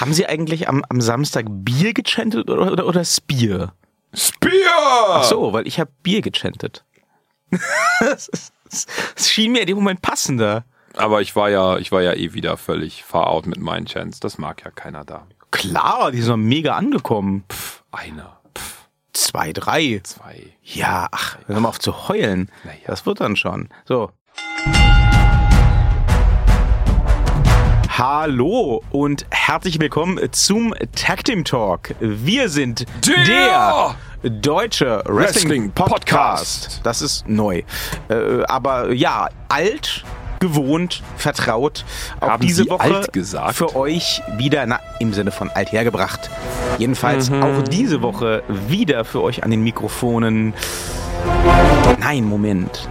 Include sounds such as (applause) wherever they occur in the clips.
Haben Sie eigentlich am, am Samstag Bier gechantet oder, oder, oder Spear? Spear! Ach so, weil ich habe Bier gechantet. (laughs) das, das schien mir in dem Moment passender. Aber ich war ja, ich war ja eh wieder völlig far out mit meinen Chants. Das mag ja keiner da. Klar, die sind mega angekommen. Pff, einer. Pff, Zwei, drei. zwei. Ja, ach, hör mal auf zu heulen. Na ja. Das wird dann schon. So. Hallo und herzlich willkommen zum Tag Team Talk. Wir sind der, Der deutsche Wrestling, Wrestling Podcast. Podcast. Das ist neu. Äh, aber ja, alt, gewohnt, vertraut. Auch Haben diese Sie Woche alt gesagt? für euch wieder, na, im Sinne von alt hergebracht. Jedenfalls Mhm. auch diese Woche wieder für euch an den Mikrofonen. Nein, Moment.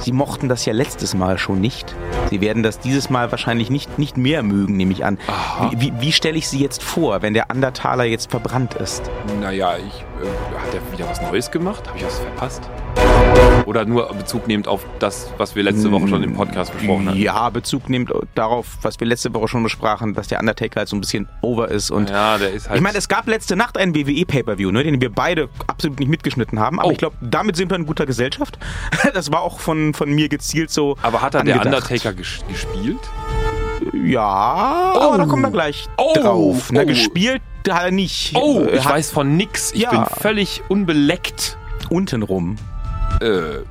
Sie mochten das ja letztes Mal schon nicht. Sie werden das dieses Mal wahrscheinlich nicht, nicht mehr mögen, nehme ich an. Aha. Wie, wie, wie stelle ich Sie jetzt vor, wenn der Undertaler jetzt verbrannt ist? Naja, ich, äh, hat er wieder was Neues gemacht? Habe ich was verpasst? Oder nur Bezug nehmend auf das, was wir letzte Woche schon im Podcast besprochen haben? Ja, Bezug nimmt darauf, was wir letzte Woche schon besprachen, dass der Undertaker halt so ein bisschen over ist. Und Ja, der ist halt. ich meine, es gab letzte Nacht einen WWE-Pay-Per-View, ne, den wir beide absolut nicht mitgeschnitten haben. Aber Oh. ich glaube, damit sind wir in guter Gesellschaft. (laughs) Das war auch von, von mir gezielt so. aber hat dann der. Undertaker ges gespielt? Ja, aber da kommen wir gleich Oh. drauf. Na, Oh. gespielt hat er nicht. Oh, ich hat weiß von nix. Ich Ja. bin völlig unbeleckt. Untenrum. Äh,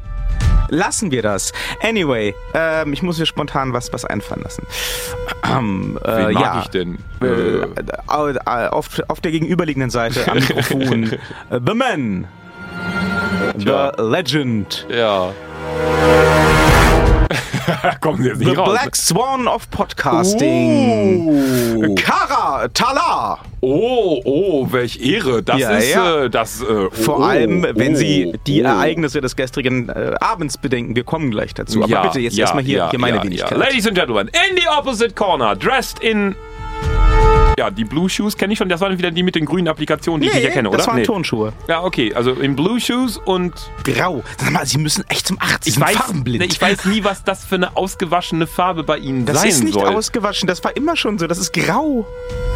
Lassen wir das. Anyway, ähm, ich muss mir spontan was, was einfallen lassen. Ähm, wen äh, mag ja. ich denn? Äh, Äh, äh, auf, auf der gegenüberliegenden Seite am Mikrofon (laughs) The Man, The Tja. Legend, ja. (laughs) Kommen Sie jetzt The nicht raus. Black Swan of Podcasting, Oh. Kara Tala. oh, oh, welch Ehre. Das Ja, ist, ja. Äh, das, äh, oh, Vor allem, wenn oh, Sie die oh. Ereignisse des gestrigen äh, Abends bedenken. Wir kommen gleich dazu. Aber ja, bitte jetzt erstmal hier, hier meine Wenigkeit. Ladies and Gentlemen, in the opposite corner, dressed in. Ja, die Blue Shoes kenne ich schon. Das waren wieder die mit den grünen Applikationen, die ich nicht erkenne, oder? das waren Nee. Turnschuhe. Ja, okay. Also in Blue Shoes und Grau. Sag mal, Sie müssen echt zum Arzt. Sie ich sind weiß, farbenblind. ich weiß nie, was das für eine ausgewaschene Farbe bei Ihnen das sein ist nicht soll. ausgewaschen. Das war immer schon so. Das ist grau.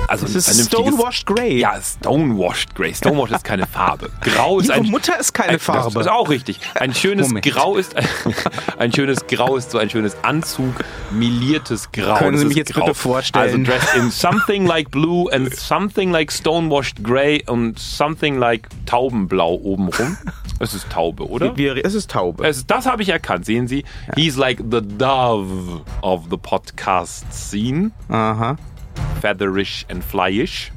Also ein ist stonewashed grey. Ja, stonewashed grey. Stonewashed ist keine Farbe. Grau ist Ihre ein Mutter ist keine ein, Farbe. Das ist auch richtig. Ein schönes Moment. Grau ist ein, (laughs) ein schönes Grau ist so ein schönes Anzug miliertes Grau. Können Sie mich jetzt grau. bitte vorstellen? Also dressed in something like blue and (laughs) something like stonewashed grey und something like Taubenblau obenrum. Es ist Taube, oder? Wir, es ist Taube. Es, das habe ich erkannt. Sehen Sie, he's like the dove of the podcast scene. Aha. Featherish and flyish.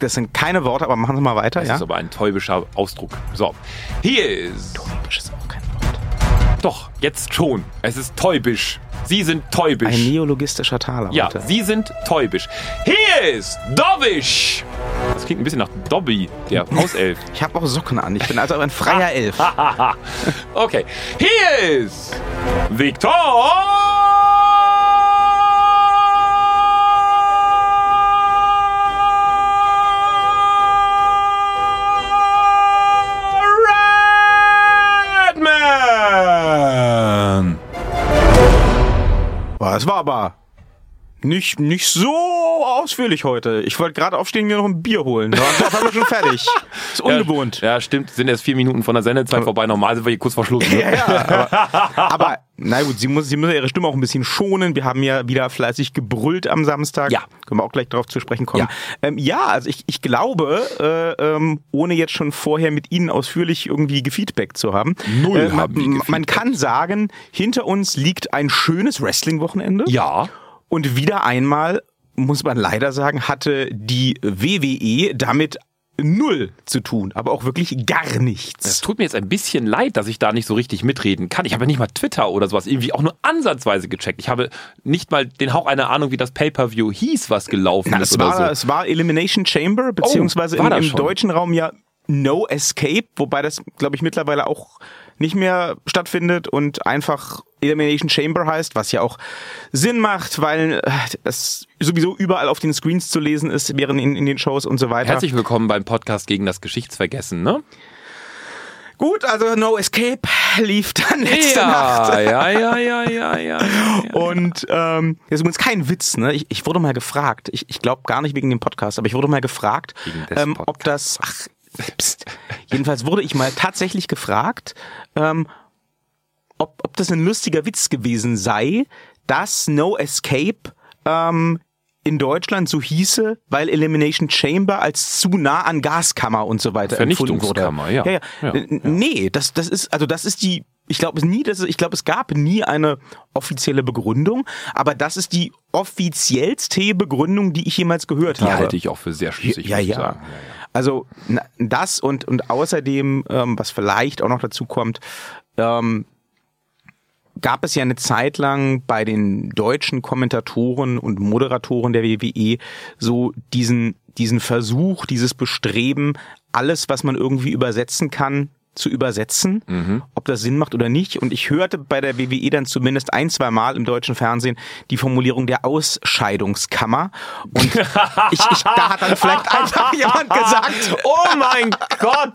Das sind keine Worte, aber machen Sie mal weiter, Das ja? ist aber ein täubischer Ausdruck. So, hier ist Täubisch ist auch kein Wort. Doch, jetzt schon. Es ist täubisch. Sie sind täubisch. Ein neologistischer Taler. ja, bitte. Sie sind täubisch. Hier ist Dovish. Das klingt ein bisschen nach Dobby, der (laughs) Hauself. Ich habe auch Socken an. Ich bin also ein freier (laughs) Elf. okay. Hier ist Victor. Das war aber nicht, nicht so ausführlich heute. Ich wollte gerade aufstehen und mir noch ein Bier holen. Da waren wir schon fertig. (laughs) Ist ungewohnt. Ja, stimmt. Sind erst vier Minuten von der Sendezeit vorbei. Normal sind wir hier kurz vor Schluss. Ne? Ja, ja, (laughs) aber, aber na gut, sie muss, sie muss ihre Stimme auch ein bisschen schonen. Wir haben ja wieder fleißig gebrüllt am Samstag. Ja. Können wir auch gleich darauf zu sprechen kommen. Ja. ähm, ja also ich, ich glaube, äh, ähm, ohne jetzt schon vorher mit Ihnen ausführlich irgendwie gefeedbackt zu haben, Null äh, haben man, man kann sagen, hinter uns liegt ein schönes Wrestling-Wochenende. Ja. Und wieder einmal, muss man leider sagen, hatte die WWE damit null zu tun, aber auch wirklich gar nichts. Es tut mir jetzt ein bisschen leid, dass ich da nicht so richtig mitreden kann. Ich habe ja nicht mal Twitter oder sowas irgendwie auch nur ansatzweise gecheckt. Ich habe nicht mal den Hauch einer Ahnung, wie das Pay-Per-View hieß, was gelaufen Na, ist es, oder war, so. es war Elimination Chamber, beziehungsweise war im, im deutschen Raum ja No Escape, wobei das, glaube ich, mittlerweile auch nicht mehr stattfindet und einfach Elimination Chamber heißt, was ja auch Sinn macht, weil äh, es sowieso überall auf den Screens zu lesen ist, während in, in den Shows und so weiter. Herzlich willkommen beim Podcast gegen das Geschichtsvergessen, ne? Gut, also No Escape lief dann letzte Nacht. Ja, ja, ja, ja, ja, ja. ja. Und ähm, das ist übrigens kein Witz, ne? Ich, ich wurde mal gefragt, ich, ich glaube gar nicht wegen dem Podcast, aber ich wurde mal gefragt, ähm, ob das. Ach, pst, jedenfalls wurde ich mal tatsächlich gefragt, ähm, ob, ob das ein lustiger Witz gewesen sei, dass No Escape ähm, in Deutschland so hieße, weil Elimination Chamber als zu nah an Gaskammer und so weiter empfunden wurde. Vernichtungskammer, ja. ja, ja. Ja, Nee, das, das ist, also das ist die, ich glaube nie, dass, ich glaube, es gab nie eine offizielle Begründung, aber das ist die offiziellste Begründung, die ich jemals gehört Die habe. halte ich auch für sehr schlüssig, ja, muss ich ja. sagen. Also das und, und außerdem, ähm, was vielleicht auch noch dazu kommt, ähm, gab es ja eine Zeit lang bei den deutschen Kommentatoren und Moderatoren der WWE so diesen, diesen Versuch, dieses Bestreben, alles, was man irgendwie übersetzen kann, zu übersetzen, Mhm. ob das Sinn macht oder nicht. Und ich hörte bei der WWE dann zumindest ein, zwei Mal im deutschen Fernsehen die Formulierung der Ausscheidungskammer. Und (laughs) ich, ich, da hat dann vielleicht einfach (laughs) jemand gesagt, Oh mein Gott!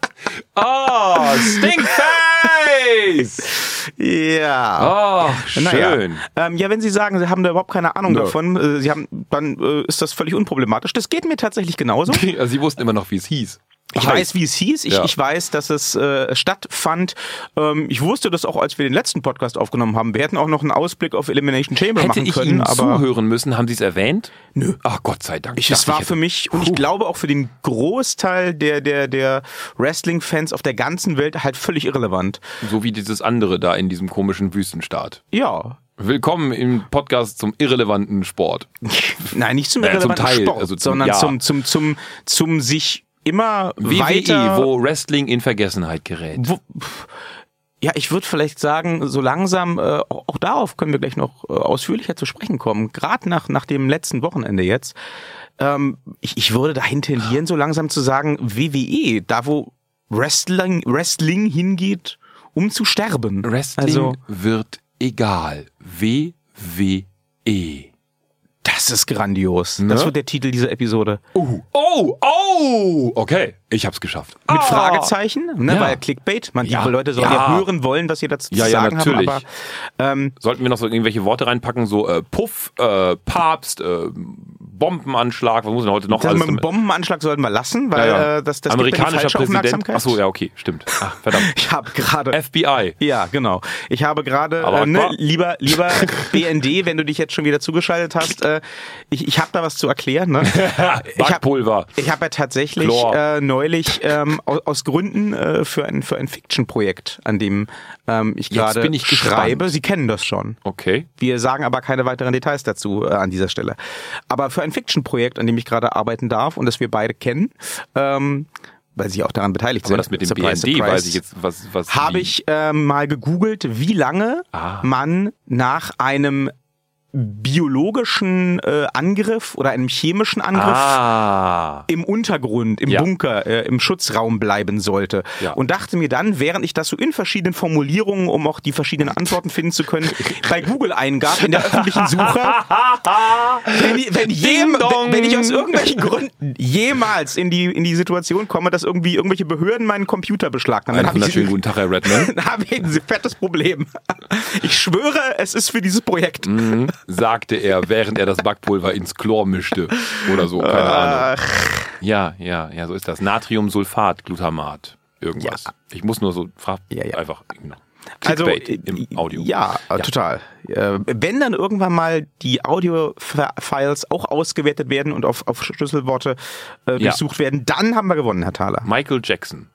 Oh, Stinkface! ja. Oh, schön. Naja. Ähm, ja, wenn Sie sagen, Sie haben da überhaupt keine Ahnung Nö. davon, äh, Sie haben, dann äh, ist das völlig unproblematisch. Das geht mir tatsächlich genauso. (laughs) Also Sie wussten immer noch, wie es hieß. Ich weiß, wie es hieß. Ich, Ja. ich weiß, dass es äh, stattfand. Ähm, ich wusste das auch, als wir den letzten Podcast aufgenommen haben. Wir hätten auch noch einen Ausblick auf Elimination Chamber Hätte machen ich können, Ihnen aber zuhören müssen, haben Sie es erwähnt? Nö. Ach Gott sei Dank. ich, es war hätte- für mich und ich Puh. glaube auch für den Großteil der der der Wrestling-Fans auf der ganzen Welt halt völlig irrelevant. So wie dieses andere da in diesem komischen Wüstenstaat. Ja, Willkommen im Podcast zum irrelevanten Sport. (laughs) Nein, nicht zum irrelevanten Teil, Sport, also zum- sondern ja. zum, zum, zum, zum sich immer WWE, weiter... Wo Wrestling in Vergessenheit gerät. wo, ja, ich würde vielleicht sagen, so langsam, äh, auch, auch darauf können wir gleich noch äh, ausführlicher zu sprechen kommen, gerade nach, nach dem letzten Wochenende jetzt. Ähm, ich, ich würde dahin tendieren, so langsam zu sagen, WWE, da wo Wrestling, Wrestling hingeht, um zu sterben. Wrestling Also, wird egal. WWE. Das ist grandios. Ne? Das wird der Titel dieser Episode. Oh, oh, oh! Okay, ich hab's geschafft. Mit Ah. Fragezeichen, ne, Ja. weil Clickbait, man, Ja. die Leute sollen ja. Ja. hören wollen, was ihr dazu Ja, zu ja, sagen natürlich. haben. Aber ähm, Sollten wir noch so irgendwelche Worte reinpacken, so äh, Puff, äh, Papst, äh, Bombenanschlag, was muss denn heute noch das alles mit dem? Bombenanschlag sollten wir lassen, weil Ja, ja. Äh, das, das Amerikanischer Präsident. Aufmerksamkeit. Ach so, ja, okay, stimmt. Ach, verdammt. (laughs) Ich habe gerade FBI. ja, genau. Ich habe gerade, äh, ne, lieber, lieber (laughs) BND, wenn du dich jetzt schon wieder zugeschaltet hast, äh, ich, ich habe da was zu erklären. Ne? (laughs) ich habe Backpulver. ich hab ja tatsächlich äh, neulich ähm, aus, aus Gründen äh, für ein, für ein Fiction-Projekt, an dem ähm, ich gerade schreibe. Sie kennen das schon. Okay. Wir sagen aber keine weiteren Details dazu äh, an dieser Stelle. Aber für ein Fiction-Projekt, an dem ich gerade arbeiten darf und das wir beide kennen, ähm, weil sie auch daran beteiligt Aber sind. das mit dem Surprise, BND surprise. weiß ich jetzt, was, was. Habe ich ähm, mal gegoogelt, wie lange Ah. man nach einem biologischen äh, Angriff oder einem chemischen Angriff Ah. im Untergrund, im Ja. Bunker, äh, im Schutzraum bleiben sollte. Ja. Und dachte mir dann, während ich das so in verschiedenen Formulierungen, um auch die verschiedenen Antworten finden zu können, (laughs) bei Google eingab, in der öffentlichen Suche, (laughs) wenn, ich- wenn, jem, wenn ich aus irgendwelchen Gründen jemals in die, in die Situation komme, dass irgendwie irgendwelche Behörden meinen Computer beschlagnahmen, dann habe ich, guten Tag, Herr Redman. (laughs) dann habe ich ein fettes Problem. Ich schwöre, es ist für dieses Projekt. Mhm. Sagte er, während er das Backpulver ins Chlor mischte. Oder so, keine Ahnung. Ach, Ja, ja, ja, so ist das. Natriumsulfat, Glutamat, irgendwas. Ich muss nur so fra Ja, ja. einfach. Genau. also Clickbait äh, im Audio. Ja, äh, total. Äh, wenn dann irgendwann mal die Audio-Files auch ausgewertet werden und auf, auf Schlüsselworte äh, durchsucht werden, dann haben wir gewonnen, Herr Thaler. Michael Jackson.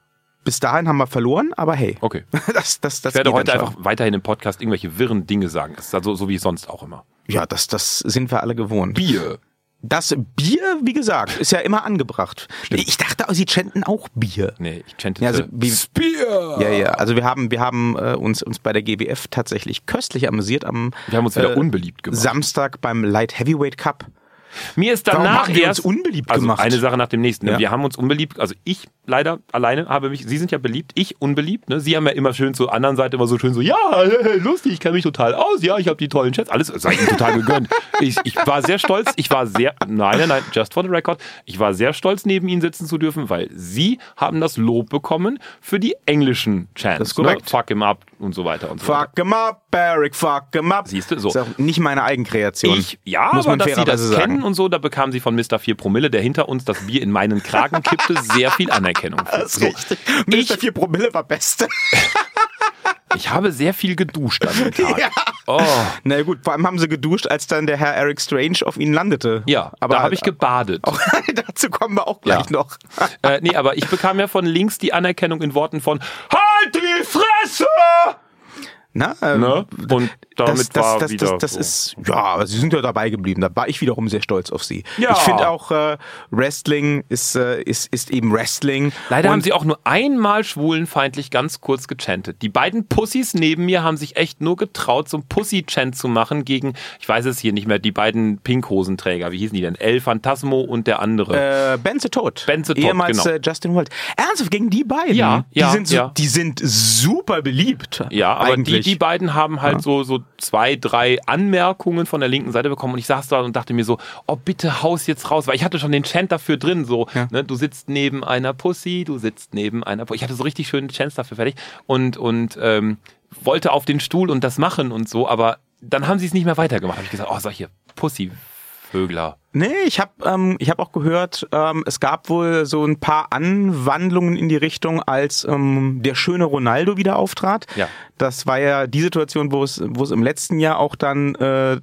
Bis dahin haben wir verloren, aber hey. Okay. (laughs) Das, das, das Ich werde heute einfach weiterhin im Podcast irgendwelche wirren Dinge sagen. Das ist also so wie sonst auch immer. Ja, das, das sind wir alle gewohnt. Bier. Das Bier, wie gesagt, ist ja immer angebracht. Ich dachte, sie chanten auch Bier. Nee, ich chantete Ja, also wie- Bier. Ja, ja. Also wir haben, wir haben äh, uns, uns bei der GWF tatsächlich köstlich amüsiert am Wir haben uns wieder äh, unbeliebt gemacht. Samstag beim Light Heavyweight Cup. Mir ist Warum danach haben wir uns erst unbeliebt also gemacht? Eine Sache nach dem nächsten. ne? Ja. Wir haben uns unbeliebt, also ich leider alleine habe mich, Sie sind ja beliebt, ich unbeliebt. Ne? Sie haben ja immer schön zur anderen Seite immer so schön so, ja, lustig, ich kenne mich total aus, ja, ich habe die tollen Chats, alles sei Ihnen total gegönnt. (laughs) ich, ich war sehr stolz, ich war sehr, nein, nein, nein, just for the record, ich war sehr stolz, neben Ihnen sitzen zu dürfen, weil Sie haben das Lob bekommen für die englischen Chants. Das ist korrekt. Ne? Fuck him up, und so weiter und so weiter. Fuck him up, Eric, fuck him up. Siehst du, so. Ist auch nicht meine Eigenkreation. Ich, ja, muss aber man dass sie das sagen. kennen und so, da bekam sie von Mr. 4 Promille, der hinter uns das Bier in meinen Kragen kippte, sehr viel Anerkennung. Das ist So. richtig. Ich- Mr. 4 Promille war Beste. (laughs) Ich habe sehr viel geduscht an dem Tag. (laughs) Ja. Oh. Na gut, vor allem haben sie geduscht, als dann der Herr Eric Strange auf ihn landete. Ja, aber da habe ich gebadet. Auch, (laughs) dazu kommen wir auch gleich Ja. noch. Äh, nee, aber ich bekam ja von links die Anerkennung in Worten von Halt die Fresse! Na, ähm, Ne? Und damit das, das, war das, wieder das, das so. ist, ja, aber sie sind ja dabei geblieben. Da war ich wiederum sehr stolz auf sie. Ja. Ich finde auch, äh, Wrestling ist, äh, ist, ist eben Wrestling. Leider Und haben sie auch nur einmal schwulenfeindlich ganz kurz gechantet. Die beiden Pussys neben mir haben sich echt nur getraut, so ein Pussy-Chant zu machen gegen, ich weiß es hier nicht mehr, die beiden Pinkhosenträger. Wie hießen die denn? El Phantasmo und der andere. Äh, Ben Todd. Ben Todd, Ehemals genau. äh, Justin Holt. Ernsthaft, gegen die beiden? Ja, die ja, sind so, ja. Die sind super beliebt. Ja, aber die, die beiden haben halt so, so zwei, drei Anmerkungen von der linken Seite bekommen und ich saß da und dachte mir so, oh bitte haus jetzt raus, weil ich hatte schon den Chant dafür drin, so, Ja. ne, du sitzt neben einer Pussy, du sitzt neben einer Pussy. Ich hatte so richtig schöne Chants dafür fertig und, und ähm, wollte auf den Stuhl und das machen und so, aber dann haben sie es nicht mehr weitergemacht. Habe ich gesagt, oh, solche Pussy-Vögler. Nee, ich habe ähm, ich hab auch gehört, ähm, es gab wohl so ein paar Anwandlungen in die Richtung, als ähm, der schöne Ronaldo wieder auftrat. Ja. Das war ja die Situation, wo es, wo es im letzten Jahr auch dann äh,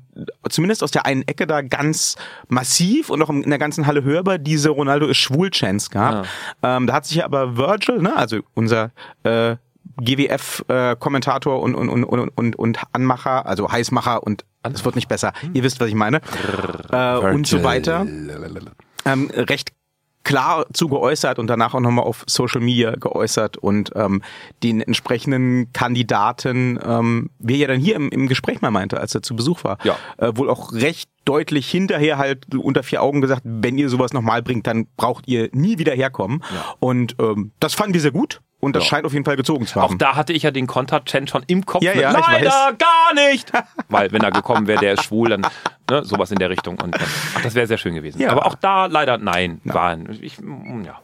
zumindest aus der einen Ecke da ganz massiv und auch in der ganzen Halle hörbar diese Ronaldo ist schwul Chance gab. Ähm, da hat sich ja aber Virgil, ne, also unser äh, GWF-Kommentator und, und, und, und, und, und Anmacher, also Heißmacher und es wird nicht besser. Ihr wisst, was ich meine. Äh, und so weiter. Ähm, recht klar zu geäußert und danach auch nochmal auf Social Media geäußert und ähm, den entsprechenden Kandidaten, ähm, wie er ja dann hier im, im Gespräch mal meinte, als er zu Besuch war, Ja. äh, wohl auch recht deutlich hinterher halt unter vier Augen gesagt, wenn ihr sowas nochmal bringt, dann braucht ihr nie wieder herkommen. Und ähm, das fanden wir sehr gut und das Ja. scheint auf jeden Fall gezogen zu Auch haben. da hatte ich ja den Kontakt-Chant schon im Kopf. Ja, ja, Leider gar nicht. (laughs) Weil wenn er gekommen wäre, der ist schwul, dann ne, sowas in der Richtung. Und das, ach, das wäre sehr schön gewesen. Ja. Aber auch da leider nein. War, ich, ja.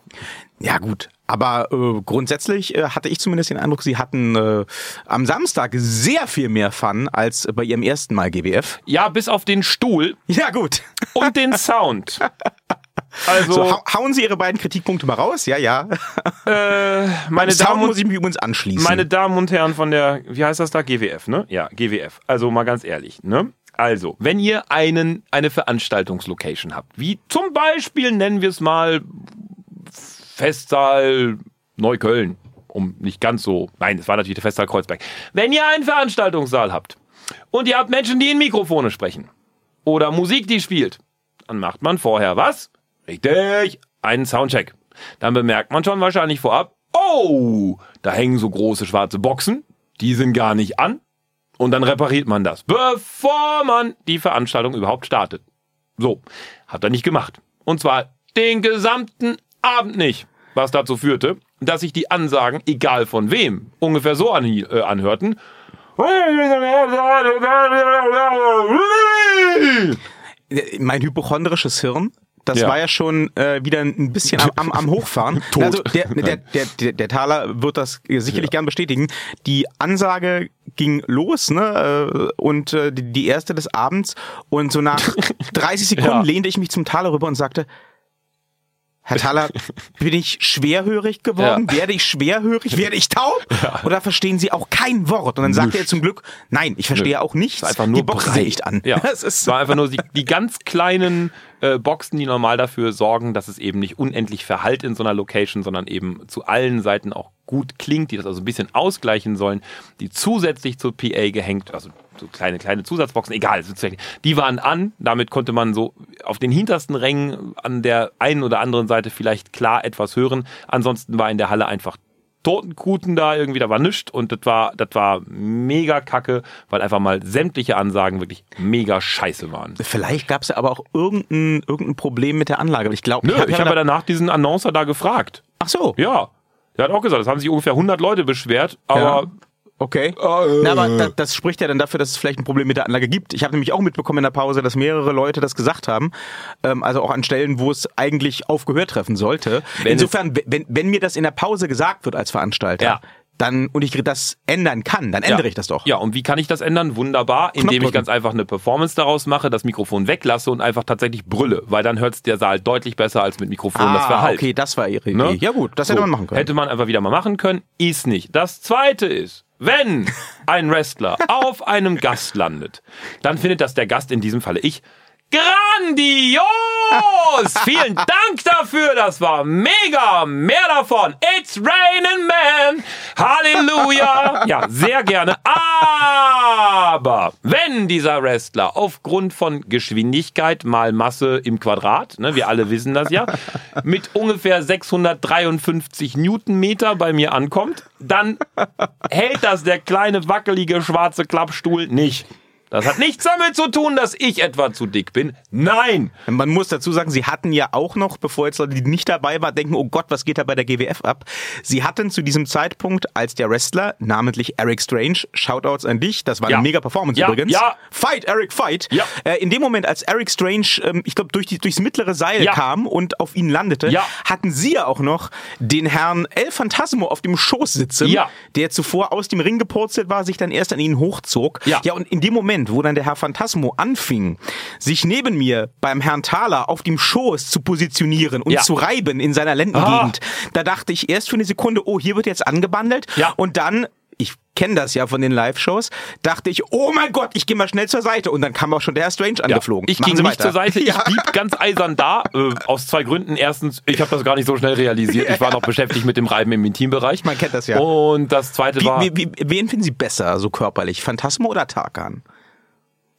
Ja gut, aber äh, grundsätzlich äh, hatte ich zumindest den Eindruck, sie hatten äh, am Samstag sehr viel mehr Fun als bei ihrem ersten Mal GWF. ja, bis auf den Stuhl Ja gut. und den (laughs) Sound. Also, So, hau- hauen Sie Ihre beiden Kritikpunkte mal raus. Ja, ja. äh, meine, Damen muss und, ich mich übrigens anschließen. meine Damen und Herren von der, wie heißt das da? GWF, ne? Ja, GWF. Also mal ganz ehrlich, ne? Also, wenn ihr einen, eine Veranstaltungslocation habt, wie zum Beispiel nennen wir es mal Festsaal Neukölln, um nicht ganz so, nein, es war natürlich der Festsaal Kreuzberg. Wenn ihr einen Veranstaltungssaal habt und ihr habt Menschen, die in Mikrofone sprechen oder Musik, die spielt, dann macht man vorher was? Richtig, einen Soundcheck. Dann bemerkt man schon wahrscheinlich vorab, oh, da hängen so große schwarze Boxen, die sind gar nicht an. Und dann repariert man das, bevor man die Veranstaltung überhaupt startet. So, hat er nicht gemacht. Und zwar den gesamten Abend nicht. Was dazu führte, dass sich die Ansagen, egal von wem, ungefähr so an, äh, anhörten. Mein hypochondrisches Hirn, das Ja. war ja schon äh, wieder ein bisschen am, am, am Hochfahren. (laughs) Also der, der, der, der, der Taler wird das sicherlich gern bestätigen. Die Ansage ging los, ne? äh, Und äh, die, die erste des Abends. Und so nach (laughs) 30 Sekunden Ja. lehnte ich mich zum Taler rüber und sagte, Herr Thaler, (laughs) bin ich schwerhörig geworden? Ja. Werde ich schwerhörig? Werde ich taub? Oder verstehen Sie auch kein Wort? Und dann sagte er zum Glück, nein, ich verstehe auch nichts. Einfach nur die Box breit. sehe ich an. Ja, (laughs) Das ist war einfach nur die, die ganz kleinen äh, Boxen, die normal dafür sorgen, dass es eben nicht unendlich verhallt in so einer Location, sondern eben zu allen Seiten auch gut klingt, die das also ein bisschen ausgleichen sollen, die zusätzlich zur PA gehängt, also so kleine, kleine Zusatzboxen, egal, die waren an, damit konnte man so auf den hintersten Rängen an der einen oder anderen Seite vielleicht klar etwas hören. Ansonsten war in der Halle einfach Totenkuten da irgendwie, da war nichts und das war, das war mega kacke, weil einfach mal sämtliche Ansagen wirklich mega scheiße waren. Vielleicht gab es ja aber auch irgendein, irgendein Problem mit der Anlage. Ich glaube, Nö, ich habe ja danach diesen Announcer da gefragt. Ach so, Ja. Der hat auch gesagt, es haben sich ungefähr 100 Leute beschwert, aber okay. Äh. Na, aber das, das spricht ja dann dafür, dass es vielleicht ein Problem mit der Anlage gibt. Ich habe nämlich auch mitbekommen in der Pause, dass mehrere Leute das gesagt haben. Ähm, also auch an Stellen, wo es eigentlich auf Gehör treffen sollte. Wenn Insofern, wenn, wenn mir das in der Pause gesagt wird als Veranstalter, Ja. Dann und ich das ändern kann, dann ändere ja. ich das doch. Ja, und wie kann ich das ändern? Wunderbar, indem ich ganz einfach eine Performance daraus mache, das Mikrofon weglasse und einfach tatsächlich brülle, weil dann hört der Saal deutlich besser als mit Mikrofon. das war halt. okay, das war ihre Idee. Ne? Ja gut, das hätte So, man machen können. Hätte man einfach wieder mal machen können, ist nicht. Das zweite ist, wenn (laughs) ein Wrestler auf einem Gast landet, dann findet das der Gast, in diesem Falle ich, grandios! (laughs) Vielen Dank dafür, das war mega! Mehr davon! It's raining man! Halleluja! Ja, sehr gerne. Aber wenn dieser Wrestler aufgrund von Geschwindigkeit mal Masse im Quadrat, ne, wir alle wissen das ja, mit ungefähr 653 Newtonmeter bei mir ankommt, dann hält das der kleine wackelige schwarze Klappstuhl nicht. Das hat nichts damit zu tun, dass ich etwa zu dick bin. Nein! Man muss dazu sagen, sie hatten ja auch noch, bevor jetzt Leute, die nicht dabei waren, denken, oh Gott, was geht da bei der GWF ab? Sie hatten zu diesem Zeitpunkt, als der Wrestler, namentlich Eric Strange, Shoutouts an dich, das war Ja. eine mega Performance Ja, übrigens. ja. Fight, Eric, fight. Ja. Äh, in dem Moment, als Eric Strange, ähm, ich glaube, durch die, durchs mittlere Seil Ja. kam und auf ihn landete, Ja. hatten sie ja auch noch den Herrn El Phantasmo auf dem Schoß sitzen, Ja. der zuvor aus dem Ring gepurzelt war, sich dann erst an ihn hochzog. Ja. ja, und in dem Moment, wo dann der Herr Phantasmo anfing, sich neben mir beim Herrn Thaler auf dem Schoß zu positionieren und Ja. zu reiben in seiner Lendengegend, da dachte ich erst für eine Sekunde, oh, hier wird jetzt angebandelt. Ja. Und dann, ich kenne das ja von den Live-Shows, dachte ich, oh mein Gott, ich gehe mal schnell zur Seite. Und dann kam auch schon der Herr Strange angeflogen. Ich Machen ging nicht zur Seite, (laughs) ich Ja. blieb ganz eisern da, äh, aus zwei Gründen. Erstens, ich habe das gar nicht so schnell realisiert. Ich war noch beschäftigt mit dem Reiben im Intimbereich. Man kennt das ja. Und das zweite Wie, war wie, wie, wen finden Sie besser, so körperlich? Phantasmo oder Tarkan?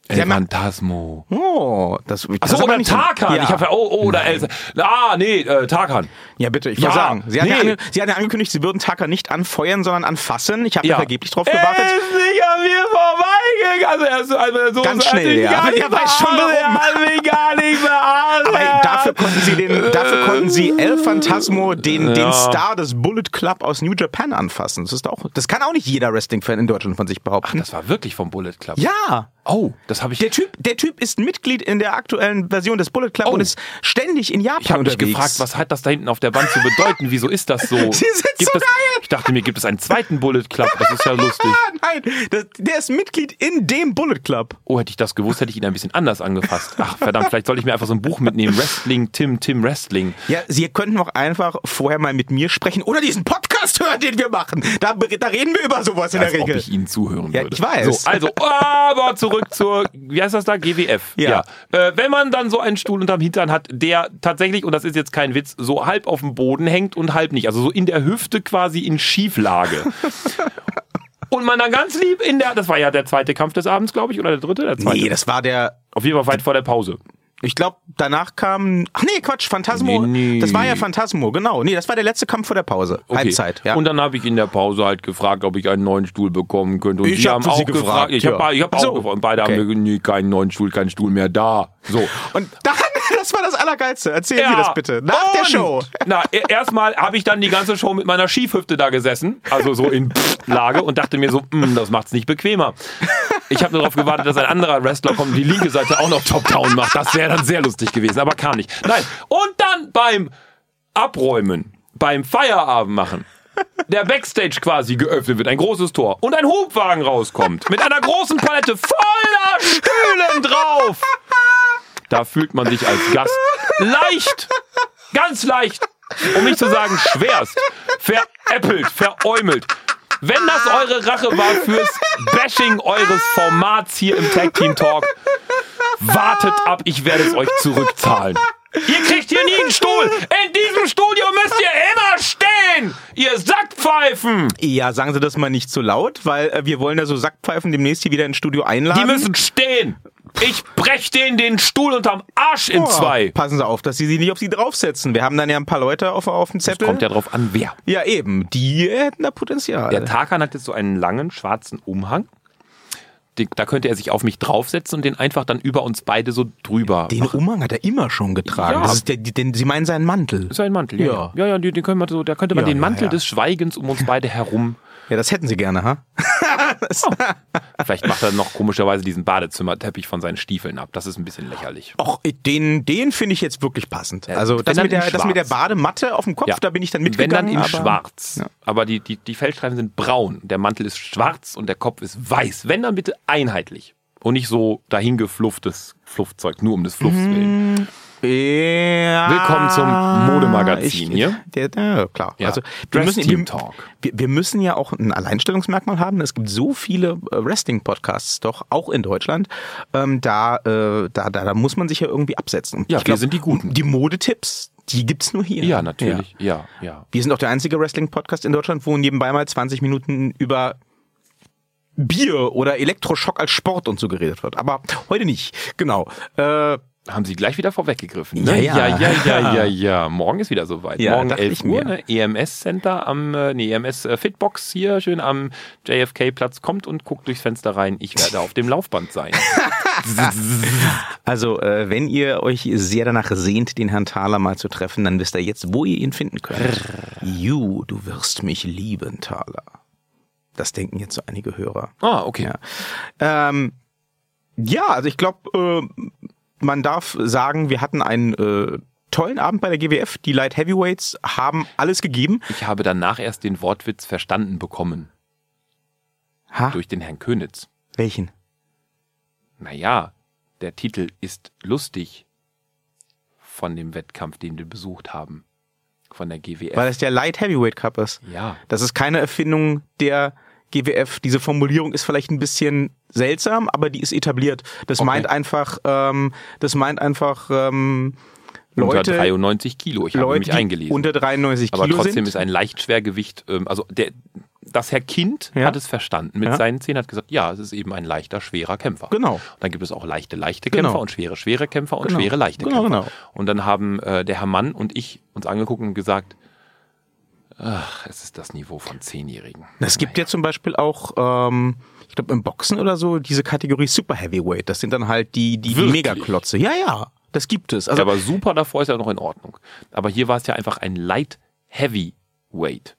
El ja- Phantasmo. Oh, das, das Achso, aber oder Tarkan. Ja. Ich habe ja, oh, oh, oder El, Ah, nee, äh, Tarkan. Ja, bitte, ich Ja, sagen. Sie, hat ja nee. Sie hat ja angekündigt, Sie würden Taka nicht anfeuern, sondern anfassen. Ich habe ja. Vergeblich drauf gewartet. Er ist nicht an mir vorbeigegangen. Also, er ist, also so Ganz schnell, ja. Gar (laughs) nicht Er weiß schon, warum. Er hat mich gar nicht beachtet. (laughs) Aber dafür konnten Sie den, dafür konnten Sie El Phantasmo, den, den Ja. Star des Bullet Club aus New Japan anfassen. Das ist auch, das kann auch nicht jeder Wrestling-Fan in Deutschland von sich behaupten. Das war wirklich vom Bullet Club. ja. Oh, das habe ich. Der Typ, der Typ ist Mitglied in der aktuellen Version des Bullet Club Oh. und ist ständig in Japan Ich habe mich unterwegs. gefragt, was hat das da hinten auf der Wand zu bedeuten? Wieso ist das so? (laughs) Sie sind gibt so es, geil. Ich dachte mir, gibt es einen zweiten Bullet Club? Das ist ja lustig. (laughs) Nein, das, der ist Mitglied in dem Bullet Club. Oh, hätte ich das gewusst, hätte ich ihn ein bisschen anders angefasst. Ach, verdammt, vielleicht sollte ich mir einfach so ein Buch mitnehmen. Wrestling, Tim, Tim, Wrestling. Ja, Sie könnten auch einfach vorher mal mit mir sprechen oder diesen Podcast hören, den wir machen. Da, da reden wir über sowas in Als der ob Regel. ich Ihnen zuhören Ja, würde. ich weiß. So, also, aber zurück zur, wie heißt das da? GWF. Ja. Äh, wenn man dann so einen Stuhl unterm Hintern hat, der tatsächlich, und das ist jetzt kein Witz, so halb auf dem Boden hängt und halb nicht. Also so in der Hüfte quasi in Schieflage. (laughs) und man dann ganz lieb in der, das war ja der zweite Kampf des Abends, glaube ich, oder der dritte? Der zweite. Nee, das war der. Auf jeden Fall weit vor der Pause. Ich glaube, danach kam. Ach nee, Quatsch, Phantasmo. Nee, nee. Das war ja Phantasmo, genau. Nee, das war der letzte Kampf vor der Pause. Okay. Halbzeit, ja. Und dann habe ich in der Pause halt gefragt, ob ich einen neuen Stuhl bekommen könnte. Und Ich die hab haben für auch Sie gefragt. gefragt, Ich ja. habe ich hab Ach auch so. gefragt. Und beide Okay. haben mir nee, keinen neuen Stuhl, keinen Stuhl mehr da. So. Und dann, (laughs) das war das Allergeilste. Erzählen Sie das bitte. Nach der Und, Show. Na, e- erstmal habe ich dann die ganze Show mit meiner Schiefhüfte da gesessen, also so in (laughs) Lage und dachte mir so, "Mm, das macht's nicht bequemer. Ich habe nur darauf gewartet, dass ein anderer Wrestler kommt und die linke Seite auch noch Top-Down macht. Das wäre dann sehr lustig gewesen, aber kam nicht. Nein. Und dann beim Abräumen, beim Feierabend machen, der Backstage quasi geöffnet wird, ein großes Tor und ein Hubwagen rauskommt mit einer großen Palette voller Stühlen drauf. Da fühlt man sich als Gast leicht, ganz leicht, um nicht zu sagen schwerst, veräppelt, veräumelt. Wenn das eure Rache war fürs Bashing eures Formats hier im Tag Team Talk, wartet ab, ich werde es euch zurückzahlen. Ihr kriegt hier nie einen Stuhl. In diesem Studio müsst ihr immer stehen. Ihr Sackpfeifen. Ja, sagen Sie das mal nicht zu laut, weil äh, wir wollen ja so Sackpfeifen demnächst hier wieder ins Studio einladen. Die müssen stehen. Ich brech denen den Stuhl unterm Arsch in Oh, zwei. Passen Sie auf, dass Sie sie nicht auf Sie draufsetzen. Wir haben dann ja ein paar Leute auf, auf dem Zettel. Kommt ja drauf an, wer. ja, eben. Die hätten da Potenzial. Der Tarkan hat jetzt so einen langen schwarzen Umhang. Den, da könnte er sich auf mich draufsetzen und den einfach dann über uns beide so drüber. den Umhang hat er immer schon getragen. Ja. Das ist der, den, Sie meinen seinen Mantel. Das ein Mantel, ja. Ja. Ja, ja, den, den können wir so, da könnte man Ja, den Mantel des Schweigens um uns beide herum Ja, das hätten sie gerne, ha? (laughs) Vielleicht macht er noch komischerweise diesen Badezimmerteppich von seinen Stiefeln ab. Das ist ein bisschen lächerlich. Och, den, den finde ich jetzt wirklich passend. Ja, also das mit, der, das mit der. Badematte auf dem Kopf, Ja. da bin ich dann Wenn dann mitgegangen. in aber- schwarz. Ja. Aber die, die, die Feldstreifen sind braun. Der Mantel ist schwarz und der Kopf ist weiß. Wenn dann bitte einheitlich. Und nicht so dahingeflufftes Fluffzeug, nur um des Fluffs Mhm. willen. Ja, Willkommen zum Modemagazin ich, hier. Der, ja, klar. Ja. Also wir Dress müssen, Team Talk. Wir, wir müssen ja auch ein Alleinstellungsmerkmal haben. Es gibt so viele äh, Wrestling-Podcasts doch, auch in Deutschland. Ähm, da, äh, da, da, da muss man sich ja irgendwie absetzen. Ja, wir sind die Guten. Die Modetipps, die gibt's nur hier. Ja, natürlich. Ja, ja. Wir sind auch der einzige Wrestling-Podcast in Deutschland, wo nebenbei mal 20 Minuten über Bier oder Elektroschock als Sport und so geredet wird. Aber heute nicht. Genau. Äh, Haben Sie gleich wieder vorweggegriffen. Ne? Ja, ja. ja, ja, ja, ja, ja. Morgen ist wieder soweit. Ja, Morgen dachte 11 ich Uhr, ne? EMS Center am, äh, nee, EMS äh, Fitbox hier schön am JFK Platz kommt und guckt durchs Fenster rein. Ich werde auf dem Laufband sein. (laughs) Also, äh, wenn ihr euch sehr danach sehnt, den Herrn Thaler mal zu treffen, dann wisst ihr jetzt, wo ihr ihn finden könnt. You, du wirst mich lieben, Thaler. Das denken jetzt so einige Hörer. ah, okay. Ja, ähm, ja also ich glaube, äh, man darf sagen, wir hatten einen äh, tollen Abend bei der GWF. Die Light Heavyweights haben alles gegeben. Ich habe danach erst den Wortwitz verstanden bekommen Ha, durch den Herrn Könitz. welchen? Naja, der Titel ist lustig von dem Wettkampf, den wir besucht haben. Von der GWF. Weil es der Light Heavyweight Cup ist. ja. Das ist keine Erfindung der GWF. Diese Formulierung ist vielleicht ein bisschen seltsam, aber die ist etabliert. Das Okay. meint einfach, ähm, das meint einfach ähm, Unter Leute, 93 Kilo. Ich habe Leute mich die eingelesen. unter 93 Aber Kilo trotzdem sind. ist ein Leichtschwergewicht, ähm, also der, das Herr Kind Ja. hat es verstanden. Mit Ja. seinen Zähnen hat gesagt, ja, es ist eben ein leichter, schwerer Kämpfer. Genau. Und dann gibt es auch leichte, leichte Genau. Kämpfer und schwere, schwere Kämpfer und Genau. schwere, leichte Genau, Kämpfer. genau. Und dann haben äh, der Herr Mann und ich uns angeguckt und gesagt, ach, es ist das Niveau von Zehnjährigen. Es gibt ja zum Beispiel auch, ähm, ich glaube im Boxen oder so, diese Kategorie Super Heavyweight. Das sind dann halt die, die, die? Megaklotze. Ja, ja, das gibt es. Also ja, aber super davor ist ja noch in Ordnung. Aber hier war es ja einfach ein Light Heavyweight.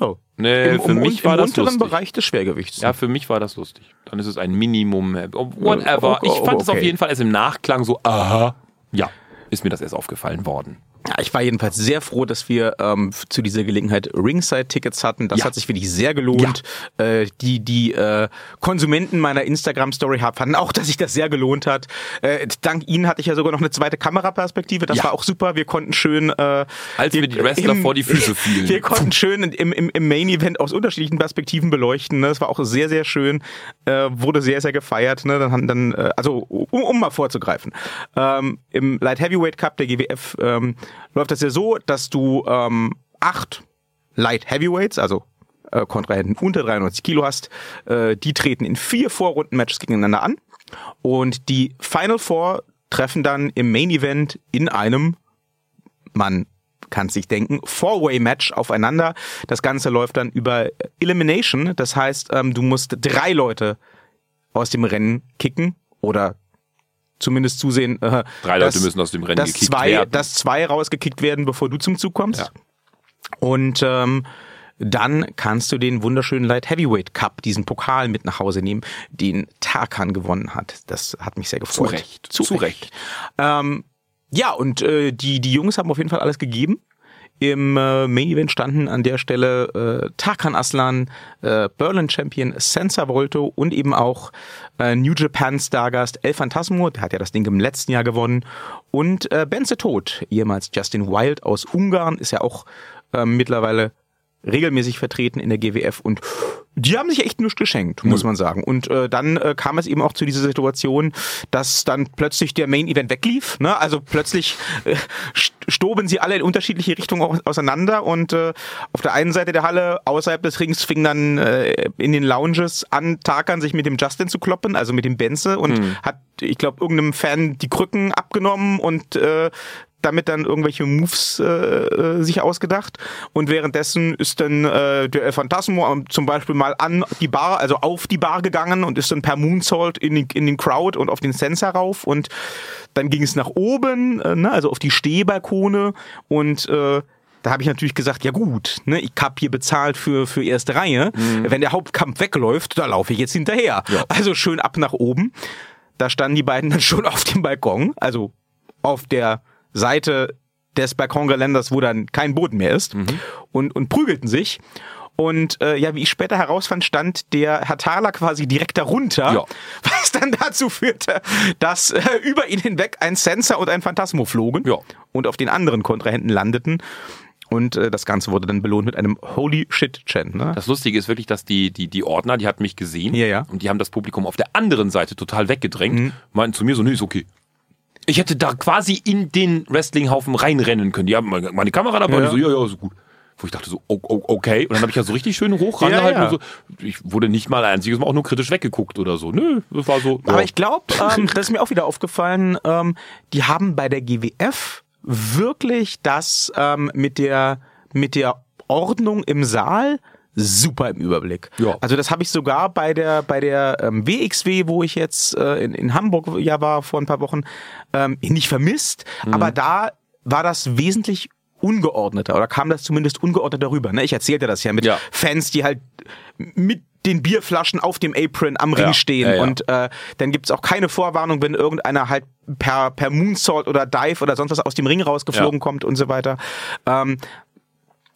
ja, Nee, im, für im, mich war das unteren lustig. Bereich des Schwergewichts. Ja, für mich war das lustig. Dann ist es ein Minimum. äh, Whatever. Oh, Ich fand es auf okay. jeden Fall erst im Nachklang so, aha. Ja, ist mir das erst aufgefallen worden. Ja, ich war jedenfalls sehr froh, dass wir ähm, zu dieser Gelegenheit Ringside-Tickets hatten. Das Ja. hat sich wirklich sehr gelohnt. Äh, die die äh, Konsumenten meiner Instagram-Story haben- fanden auch, (laughs) dass sich das sehr gelohnt hat. Äh, dank Ihnen hatte ich ja sogar noch eine zweite Kameraperspektive. Das Ja. war auch super. Wir konnten schön... Äh, Als mir die Wrestler vor die Füße (laughs) fielen. Wir konnten schön im, im, im Main-Event aus unterschiedlichen Perspektiven beleuchten. Ne? Das war auch sehr, sehr schön. Äh, wurde sehr, sehr gefeiert. Ne? Dann, haben dann äh, also um, um mal vorzugreifen. Ähm, Im Light Heavyweight Cup der GWF ähm, läuft das ja so, dass du ähm, acht Light Heavyweights, also äh, Kontrahenten unter 93 Kilo hast. Äh, die treten in vier Vorrunden-Matches gegeneinander an. Und die Final Four treffen dann im Main Event in einem man kann sich denken, Four-Way-Match aufeinander. Das Ganze läuft dann über Elimination. Das heißt, ähm, du musst drei Leute aus dem Rennen kicken oder zumindest zusehen, äh, Drei dass, Leute müssen aus dem Rennen dass gekickt zwei, werden. Dass zwei rausgekickt werden, bevor du zum Zug kommst. Ja. Und ähm, dann kannst du den wunderschönen Light Heavyweight Cup, diesen Pokal mit nach Hause nehmen, den Tarkan gewonnen hat. Das hat mich sehr gefreut. Recht. Zu Recht. Ähm, ja, und äh, die, die Jungs haben auf jeden Fall alles gegeben. Im äh, Main Event standen. An der Stelle äh, Tarkan Aslan, äh, Berlin Champion Senza Volto und eben auch äh, New Japan Stargast El Phantasmo, der hat ja das Ding im letzten Jahr gewonnen, und äh, Benze Tod, ehemals Justin Wild aus Ungarn, ist ja auch äh, mittlerweile regelmäßig vertreten in der GWF und die haben sich echt nichts geschenkt, muss man sagen. Und äh, dann äh, kam es eben auch zu dieser Situation, dass dann plötzlich der Main Event weglief. Ne? Also plötzlich äh, st- stoben sie alle in unterschiedliche Richtungen au- auseinander und äh, auf der einen Seite der Halle, außerhalb des Rings, fing dann äh, in den Lounges an, Tarkan sich mit dem Justin zu kloppen, also mit dem Benze und hat, ich glaube, irgendeinem Fan die Krücken abgenommen und äh, damit dann irgendwelche Moves äh, äh, sich ausgedacht und währenddessen ist dann äh, der El Phantasmo zum Beispiel mal an die Bar, also auf die Bar gegangen und ist dann per Moonsault in den, in den Crowd und auf den Sensor rauf und dann ging es nach oben, äh, ne, also auf die Stehbalkone und äh, da habe ich natürlich gesagt, ja gut, ne, ich hab hier bezahlt für, für erste Reihe. Wenn der Hauptkampf wegläuft, da laufe ich jetzt hinterher. Also schön ab nach oben. Da standen die beiden dann schon auf dem Balkon, also auf der Seite des Balkongeländers, wo dann kein Boden mehr ist, und, und prügelten sich. Und äh, ja, wie ich später herausfand, stand der Herr Thaler quasi direkt darunter, Ja. (laughs) was dann dazu führte, dass äh, über ihn hinweg ein Sensor und ein Phantasmo flogen Ja. und auf den anderen Kontrahenten landeten. Und äh, das Ganze wurde dann belohnt mit einem Holy Shit Chant. Ne? Das Lustige ist wirklich, dass die, die, die Ordner, die hatten mich gesehen Ja, ja. und die haben das Publikum auf der anderen Seite total weggedrängt, meinten zu mir so, nee, ist okay. Ich hätte da quasi in den Wrestlinghaufen reinrennen können. Die haben meine, Kamera dabei, Ja. und so, ja, ja, ist gut. Wo ich dachte so, okay. Und dann habe ich ja so richtig schön hoch rangehalten ja. und so. Ich wurde nicht mal ein einziges Mal auch nur kritisch weggeguckt oder so. Nö, das war so. Aber ja. ich glaube, ähm, das ist mir auch wieder aufgefallen, ähm, die haben bei der GWF wirklich das ähm, mit der mit der Ordnung im Saal super im Überblick. Ja. Also das habe ich sogar bei der bei der ähm, WXW, wo ich jetzt äh, in, in Hamburg ja war vor ein paar Wochen, ähm, nicht vermisst. Aber da war das wesentlich ungeordneter oder kam das zumindest ungeordnet darüber. Ne? Ich erzählte das ja mit Ja. Fans, die halt mit den Bierflaschen auf dem Apron am Ring Ja, stehen ja, ja. und äh, dann gibt's auch keine Vorwarnung, wenn irgendeiner halt per, per Moonsault oder Dive oder sonst was aus dem Ring rausgeflogen kommt und so weiter. Ähm,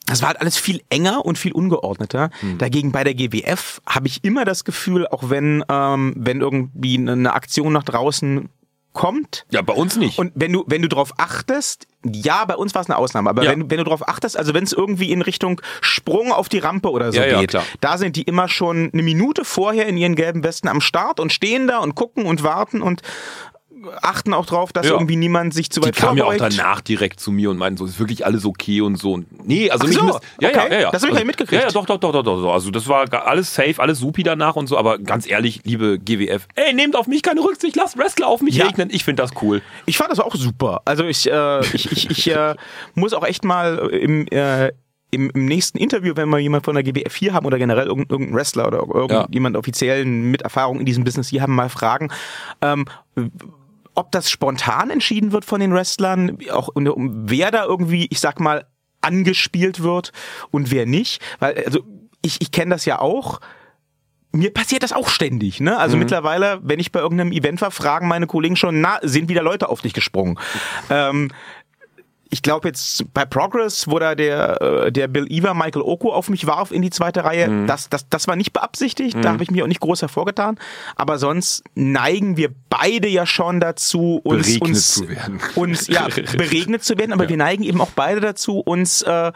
das war halt alles viel enger und viel ungeordneter. Hm. Dagegen bei der GWF habe ich immer das Gefühl, auch wenn, ähm, wenn irgendwie eine Aktion nach draußen kommt, ja, bei uns nicht. und wenn du, wenn du drauf achtest, ja, bei uns war es eine Ausnahme, aber Ja. wenn, wenn du drauf achtest, also wenn es irgendwie in Richtung Sprung auf die Rampe oder so Ja, ja, geht, klar. da sind die immer schon eine Minute vorher in ihren gelben Westen am Start und stehen da und gucken und warten und achten auch drauf, dass Ja. irgendwie niemand sich zu die weit kamen ja auch danach direkt zu mir und meinten so, ist wirklich alles okay und so. Nee, also Ach so, müsst, ja, ja, okay. ja, ja. Das hab ich gar nicht mitgekriegt. Ja, ja, doch, doch, doch, doch, doch. Also das war alles safe, alles supi danach und so, aber ganz ehrlich, liebe GWF, ey, nehmt auf mich keine Rücksicht, lasst Wrestler auf mich Ja. regnen. Ich finde das cool. Ich fand das auch super. Also ich, äh, ich, ich, ich äh, muss auch echt mal im, äh, im, im nächsten Interview, wenn wir jemand von der GWF hier haben oder generell irgendein, irgendein Wrestler oder irgendjemand offiziellen mit Erfahrung in diesem Business hier haben, mal fragen, ähm, ob das spontan entschieden wird von den Wrestlern, auch um, wer da irgendwie, ich sag mal, angespielt wird und wer nicht. Weil, also ich, ich kenne das ja auch mir passiert das auch ständig, ne? Also mittlerweile, wenn ich bei irgendeinem Event war, fragen meine Kollegen schon, na, sind wieder Leute auf dich gesprungen? (laughs) Ähm, ich glaube jetzt bei Progress, wo da der, äh, der Bill Eva Michael Oko auf mich warf in die zweite Reihe, das, das, das war nicht beabsichtigt, da habe ich mir auch nicht groß hervorgetan. Aber sonst neigen wir beide ja schon dazu, uns, Beregnet uns, zu werden. uns ja, (laughs) beregnet zu werden, aber wir neigen eben auch beide dazu, uns, äh,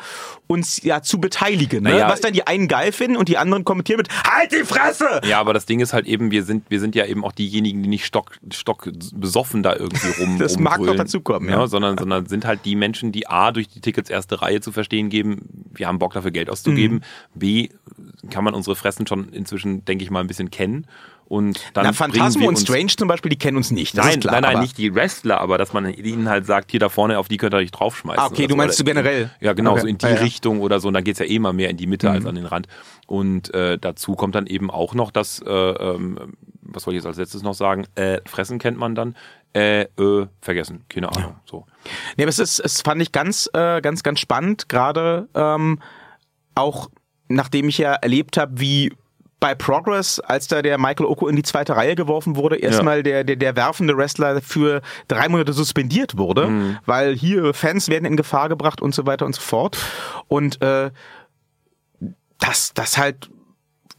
uns ja zu beteiligen. Ne? Naja, Was dann die einen geil finden und die anderen kommentieren mit Halt die Fresse! Ja, aber das Ding ist halt eben, wir sind, wir sind ja eben auch diejenigen, die nicht stock, stock besoffen da irgendwie rum. (laughs) Das mag noch rumbrüllen, dazukommen, ja. Sondern, sondern sind halt die Menschen, die A, durch die Tickets erste Reihe zu verstehen geben, wir haben Bock dafür Geld auszugeben. Mhm. B, kann man unsere Fressen schon inzwischen, denke ich mal, ein bisschen kennen. Und dann Na, Phantasmo und Strange zum Beispiel, die kennen uns nicht. Das Nein, klar, nein, nein, nicht die Wrestler, aber dass man ihnen halt sagt, hier da vorne, auf die könnt ihr euch draufschmeißen. Ah, okay, du meinst Oder- so generell. Ja, genau, Okay. so in die Ja, Mhm. ja. Richtung oder so. Und dann geht's ja eh mal mehr in die Mitte als an den Rand. Und äh, dazu kommt dann eben auch noch das, äh, ähm, was soll ich jetzt als letztes noch sagen? Äh, Fressen kennt man dann. Äh, äh, vergessen, keine Ahnung. So. Nee, aber es ist, es fand ich ganz, äh, ganz, ganz spannend, gerade ähm, auch nachdem ich ja erlebt habe, wie bei Progress, als da der Michael Oko in die zweite Reihe geworfen wurde, erstmal der, der, der werfende Wrestler für drei Monate suspendiert wurde, Mhm. weil hier Fans werden in Gefahr gebracht und so weiter und so fort. Und äh, das, das halt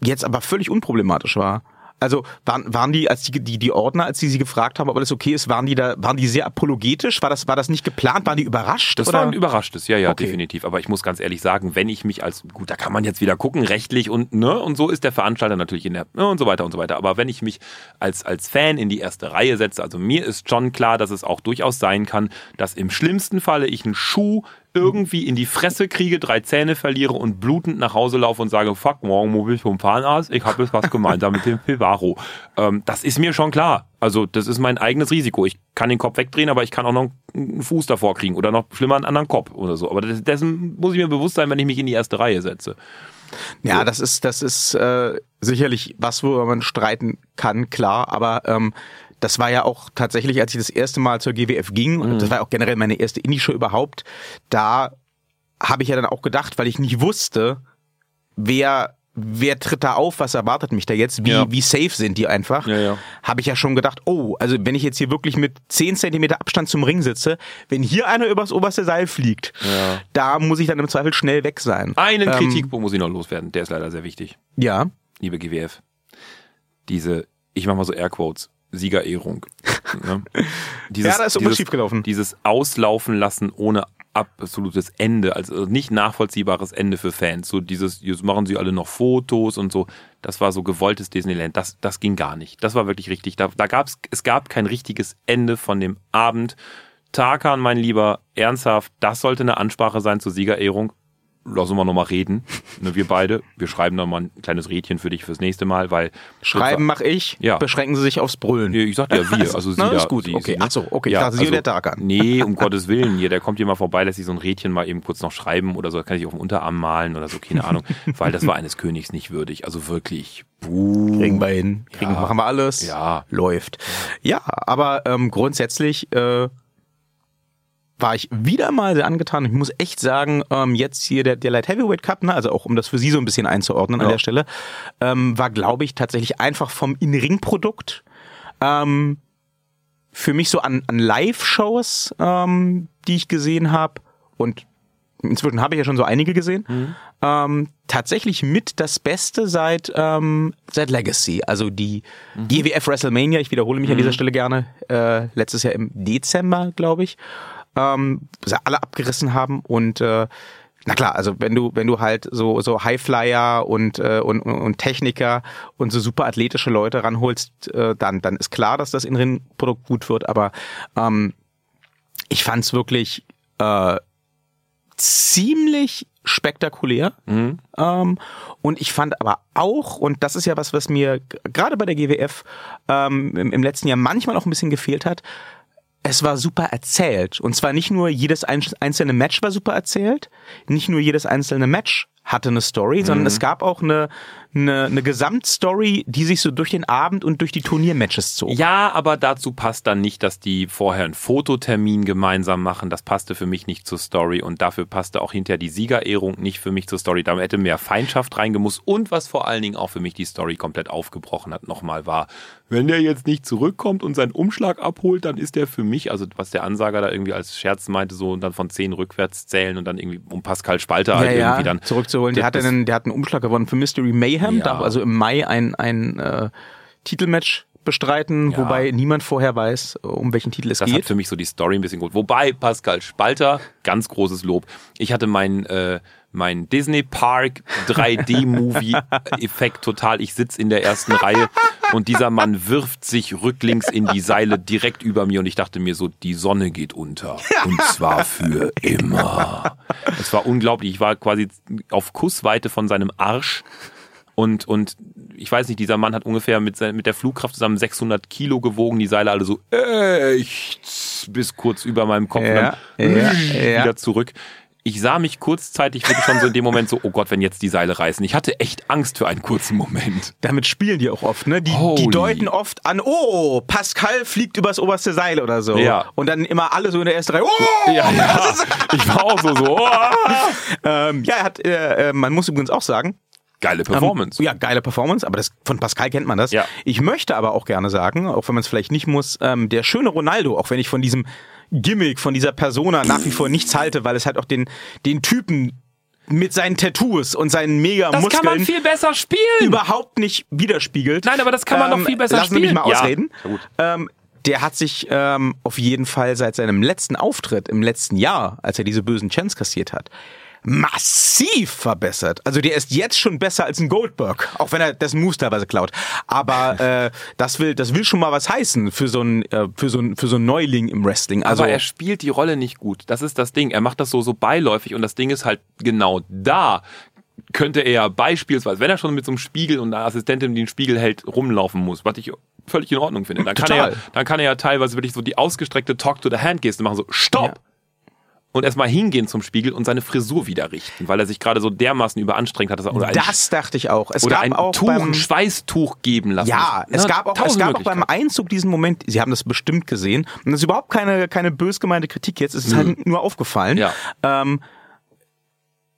jetzt aber völlig unproblematisch war. Also waren, waren die, als die, die, die Ordner, als die sie gefragt haben, ob alles okay ist, waren die da, waren die sehr apologetisch? War das, war das nicht geplant? Waren die überrascht? Das oder? war ein überraschtes, ja, ja, Okay. definitiv. Aber ich muss ganz ehrlich sagen, wenn ich mich als, gut, da kann man jetzt wieder gucken, rechtlich und, ne, und so ist der Veranstalter natürlich in der, ne, und so weiter und so weiter. Aber wenn ich mich als, als Fan in die erste Reihe setze, also mir ist schon klar, dass es auch durchaus sein kann, dass im schlimmsten Falle ich einen Schuh irgendwie in die Fresse kriege, drei Zähne verliere und blutend nach Hause laufe und sage, fuck, morgen muss ich vom Zahnarzt, ich habe jetzt was gemeinsam mit dem Pivaro. Ähm, das ist mir schon klar. Also das ist mein eigenes Risiko. Ich kann den Kopf wegdrehen, aber ich kann auch noch einen Fuß davor kriegen oder noch schlimmer einen anderen Kopf oder so. Aber dessen muss ich mir bewusst sein, wenn ich mich in die erste Reihe setze. Ja, das ist, das ist äh, sicherlich was, worüber man streiten kann, klar. Aber ähm, das war ja auch tatsächlich, als ich das erste Mal zur GWF ging, und das war auch generell meine erste Indie-Show überhaupt, da habe ich ja dann auch gedacht, weil ich nicht wusste, wer wer tritt da auf, was erwartet mich da jetzt, wie, Ja. wie safe sind die einfach, Ja, ja. habe ich ja schon gedacht, oh, also wenn ich jetzt hier wirklich mit 10 Zentimeter Abstand zum Ring sitze, wenn hier einer übers oberste Seil fliegt, Ja. da muss ich dann im Zweifel schnell weg sein. Einen Ähm, Kritikpunkt muss ich noch loswerden, der ist leider sehr wichtig. Ja, liebe GWF, diese, ich mach mal so Airquotes, Siegerehrung. ne? (laughs) dieses, Ja, da ist irgendwas schiefgelaufen. Dieses Auslaufen lassen ohne absolutes Ende, also nicht nachvollziehbares Ende für Fans. So dieses, jetzt machen sie alle noch Fotos und so. Das war so gewolltes Disneyland. Das, das ging gar nicht. Das war wirklich richtig. Da, da gab's, es gab kein richtiges Ende von dem Abend. Tarkan, mein Lieber, ernsthaft, das sollte eine Ansprache sein zur Siegerehrung. Lass uns mal nochmal reden. Ne, wir beide. Wir schreiben nochmal ein kleines Rädchen für dich fürs nächste Mal, weil. schreiben mache ich, Ja. beschränken Sie sich aufs Brüllen. Nee, ich sagte ja wir. Also (laughs) sie Na, da, ist gut. Sie, Okay. Sie, Ach so, okay. Ich dachte, Sie und der Tarkan. Nee, um (laughs) Gottes Willen. Hier, der kommt hier mal vorbei, lässt sich so ein Rädchen mal eben kurz noch schreiben oder so. Kann sich auf dem Unterarm malen oder so, keine (laughs) Ahnung. Weil das war eines Königs nicht würdig. Also wirklich. Buh. Kriegen wir hin. Kriegen, Ja. machen wir alles. Ja. Läuft. Ja, aber ähm, grundsätzlich äh, war ich wieder mal sehr angetan. Ich muss echt sagen, ähm, jetzt hier der, der Light Heavyweight Cup, ne, also auch um das für Sie so ein bisschen einzuordnen an Ja. der Stelle, ähm, war, glaube ich, tatsächlich einfach vom In-Ring-Produkt ähm, für mich so an, an Live-Shows, ähm, die ich gesehen habe und inzwischen habe ich ja schon so einige gesehen, ähm, tatsächlich mit das Beste seit, ähm, seit Legacy. Also die GWF WrestleMania, ich wiederhole mich an dieser Stelle gerne, äh, letztes Jahr im Dezember, glaube ich, ähm, alle abgerissen haben und äh, na klar, also wenn du wenn du halt so so Highflyer und äh, und, und Techniker und so super athletische Leute ranholst, äh, dann dann ist klar, dass das Innenprodukt gut wird. Aber ähm, ich fand's wirklich äh, ziemlich spektakulär. Mhm. Ähm, und ich fand aber auch, und das ist ja was, was mir gerade bei der GWF ähm, im, im letzten Jahr manchmal auch ein bisschen gefehlt hat, es war super erzählt. Und zwar nicht nur jedes ein- einzelne Match war super erzählt, nicht nur jedes einzelne Match hatte eine Story, sondern es gab auch eine, eine, eine Gesamtstory, die sich so durch den Abend und durch die Turniermatches zog. Ja, aber dazu passt dann nicht, dass die vorher einen Fototermin gemeinsam machen. Das passte für mich nicht zur Story und dafür passte auch hinterher die Siegerehrung nicht für mich zur Story. Da hätte mehr Feindschaft reingemusst und was vor allen Dingen auch für mich die Story komplett aufgebrochen hat, nochmal war, wenn der jetzt nicht zurückkommt und seinen Umschlag abholt, dann ist der für mich, also was der Ansager da irgendwie als Scherz meinte, so und dann von zehn rückwärts zählen und dann irgendwie um Pascal Spalter halt ja, irgendwie ja, dann zurückzuholen. Der das- einen, der hat einen Umschlag gewonnen für Mystery Mayhem, Ja. darf also im Mai ein, ein äh, Titelmatch bestreiten, Ja. wobei niemand vorher weiß, um welchen Titel es Das hat geht. für mich so die Story ein bisschen gut. Wobei Pascal Spalter, ganz großes Lob. Ich hatte meinen äh, mein Disney Park 3D-Movie-Effekt (laughs) total. Ich sitz in der ersten Reihe und dieser Mann wirft sich rücklings in die Seile direkt über mir und ich dachte mir so, die Sonne geht unter. Und zwar für immer. Es war unglaublich. Ich war quasi auf Kussweite von seinem Arsch. Und, und ich weiß nicht, dieser Mann hat ungefähr mit, sein, mit der Flugkraft zusammen 600 Kilo gewogen, die Seile alle so echt bis kurz über meinem Kopf Ja, und dann ja, (laughs) ja. wieder zurück. Ich sah mich kurzzeitig wirklich schon so in dem Moment so, oh Gott, wenn jetzt die Seile reißen. Ich hatte echt Angst für einen kurzen Moment. Damit spielen die auch oft, ne? Die, die deuten oft an, oh, Pascal fliegt übers oberste Seil oder so. Ja. Und dann immer alle so in der ersten Reihe, oh! Ja, ja. Ich war auch so, so, oh. (laughs) Ähm, ja, er hat, äh, äh, man muss übrigens auch sagen, geile Performance. Ähm, ja, geile Performance, aber das, von Pascal kennt man das. Ja. Ich möchte aber auch gerne sagen, auch wenn man es vielleicht nicht muss, ähm, der schöne Ronaldo, auch wenn ich von diesem Gimmick, von dieser Persona nach wie vor nichts halte, weil es halt auch den, den Typen mit seinen Tattoos und seinen mega das Muskeln kann man viel besser spielen. überhaupt nicht widerspiegelt. Nein, aber das kann man doch viel besser lassen Sie mich spielen. mal Ja. ausreden. Ja, gut. Ähm, der hat sich ähm, auf jeden Fall seit seinem letzten Auftritt im letzten Jahr, als er diese bösen Chants kassiert hat, massiv verbessert. Also der ist jetzt schon besser als ein Goldberg, auch wenn er dessen Moves teilweise klaut. Aber (laughs) äh, das will, das will schon mal was heißen für so ein, äh, für so ein, für so ein Neuling im Wrestling. Also aber er spielt die Rolle nicht gut. Das ist das Ding. Er macht das so, so beiläufig und das Ding ist halt genau da. Könnte er beispielsweise, wenn er schon mit so einem Spiegel und einer Assistentin, die den Spiegel hält, rumlaufen muss, was ich völlig in Ordnung finde, dann kann, er, dann kann er ja teilweise wirklich so die ausgestreckte Talk-to-the-Hand-Geste machen, so Stopp! Und erstmal hingehen zum Spiegel und seine Frisur wieder richten, weil er sich gerade so dermaßen überanstrengt hat, dass er oder ein, das dachte ich auch. Es oder gab ein auch Tuch, beim, ein Schweißtuch geben lassen. Ja, es Na, gab auch, es gab auch beim. Einzug diesen Moment, Sie haben das bestimmt gesehen, und das ist überhaupt keine, keine bös gemeinte Kritik jetzt, es ist halt nur aufgefallen. Ja. Ähm,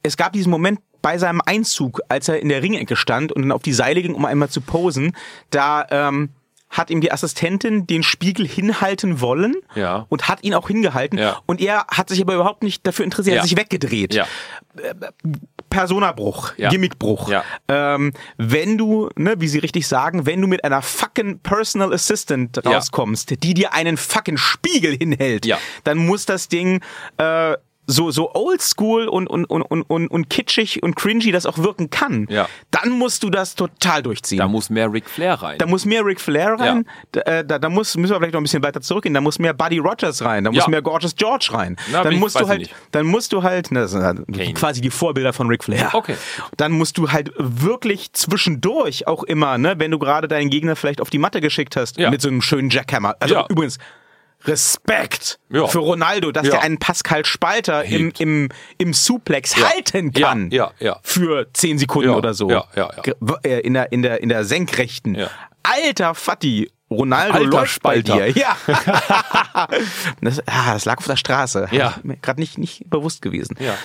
es gab diesen Moment bei seinem Einzug, als er in der Ringecke stand und dann auf die Seile ging, um einmal zu posen, da ähm, hat ihm die Assistentin den Spiegel hinhalten wollen Ja. und hat ihn auch hingehalten Ja. und er hat sich aber überhaupt nicht dafür interessiert, er hat Ja. sich weggedreht. Ja. Personabruch, Ja. Gimmickbruch. Ja. Ähm, wenn du, ne, wie sie richtig sagen, wenn du mit einer fucking Personal Assistant Ja. rauskommst, die dir einen fucking Spiegel hinhält, Ja. dann muss das Ding äh, so so oldschool und und, und und und und kitschig und cringy das auch wirken kann. Ja. Dann musst du das total durchziehen. Da muss mehr Ric Flair rein. Da muss mehr Ric Flair rein, da, äh, da, da muss, müssen wir vielleicht noch ein bisschen weiter zurückgehen, da muss mehr Buddy Rogers rein, da muss Ja. mehr Gorgeous George rein. Na, dann musst du halt, nicht. dann musst du halt, ne, das sind halt quasi die Vorbilder von Ric Flair. Okay. Dann musst du halt wirklich zwischendurch auch immer, ne, wenn du gerade deinen Gegner vielleicht auf die Matte geschickt hast, Ja. mit so einem schönen Jackhammer. Also Ja. übrigens, Respekt Ja. für Ronaldo, dass Ja. der einen Pascal Spalter im, Hebt. im, im Suplex Ja. halten kann. ja, ja. Für 10 Sekunden oder so. ja, ja, ja. Äh, In der, in der, in der Senkrechten. Ja. Alter Fatti, Ronaldo Alter läuft bei Spalter. dir. Ja. (laughs) das, ah, das lag auf der Straße. Ja. Mir Gerade nicht, nicht bewusst gewesen. ja.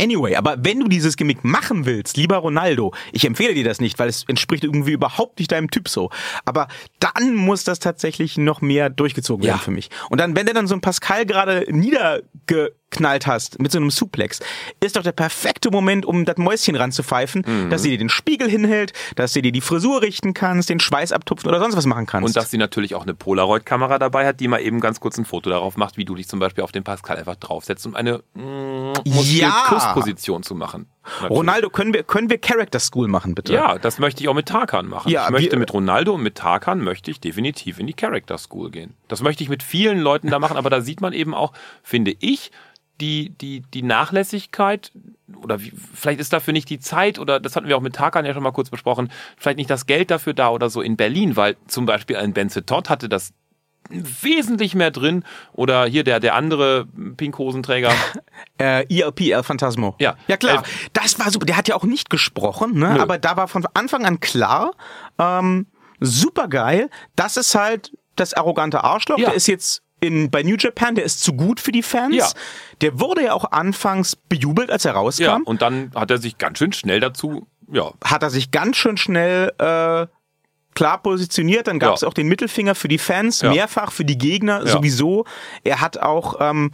Anyway, aber wenn du dieses Gimmick machen willst, lieber Ronaldo, ich empfehle dir das nicht, weil es entspricht irgendwie überhaupt nicht deinem Typ so. Aber dann muss das tatsächlich noch mehr durchgezogen Ja. werden für mich. Und dann, wenn du dann so einen Pascal gerade niedergeknallt hast mit so einem Suplex, ist doch der perfekte Moment, um das Mäuschen ranzupfeifen, Mhm. dass sie dir den Spiegel hinhält, dass du dir die Frisur richten kannst, den Schweiß abtupfen oder sonst was machen kannst. Und dass sie natürlich auch eine Polaroid-Kamera dabei hat, die mal eben ganz kurz ein Foto darauf macht, wie du dich zum Beispiel auf den Pascal einfach draufsetzt, um eine mm, Ja. Kussposition zu machen. Natürlich. Ronaldo, können wir, können wir Character School machen, bitte? Ja, das möchte ich auch mit Tarkan machen. Ja, ich möchte wir- mit Ronaldo und mit Tarkan möchte ich definitiv in die Character School gehen. Das möchte ich mit vielen Leuten da machen, aber da sieht man eben auch, finde ich, die, die, die Nachlässigkeit oder wie, vielleicht ist dafür nicht die Zeit oder das hatten wir auch mit Tarkan ja schon mal kurz besprochen, vielleicht nicht das Geld dafür da oder so in Berlin, weil zum Beispiel ein Benze Todd hatte das wesentlich mehr drin oder hier der, der andere Pinkhosenträger. (laughs) Äh, ELP, El Phantasmo. Ja. Ja, klar. Das war super. Der hat ja auch nicht gesprochen, ne? Nö. aber da war von Anfang an klar, ähm, super geil. Das ist halt das arrogante Arschloch. Ja. Der ist jetzt in, bei New Japan, der ist zu gut für die Fans. Ja. Der wurde ja auch anfangs bejubelt, als er rauskam. ja, und dann hat er sich ganz schön schnell dazu, ja, Hat er sich ganz schön schnell äh, klar positioniert. Dann gab es Ja. auch den Mittelfinger für die Fans, Ja. mehrfach für die Gegner sowieso. Er hat auch, ähm,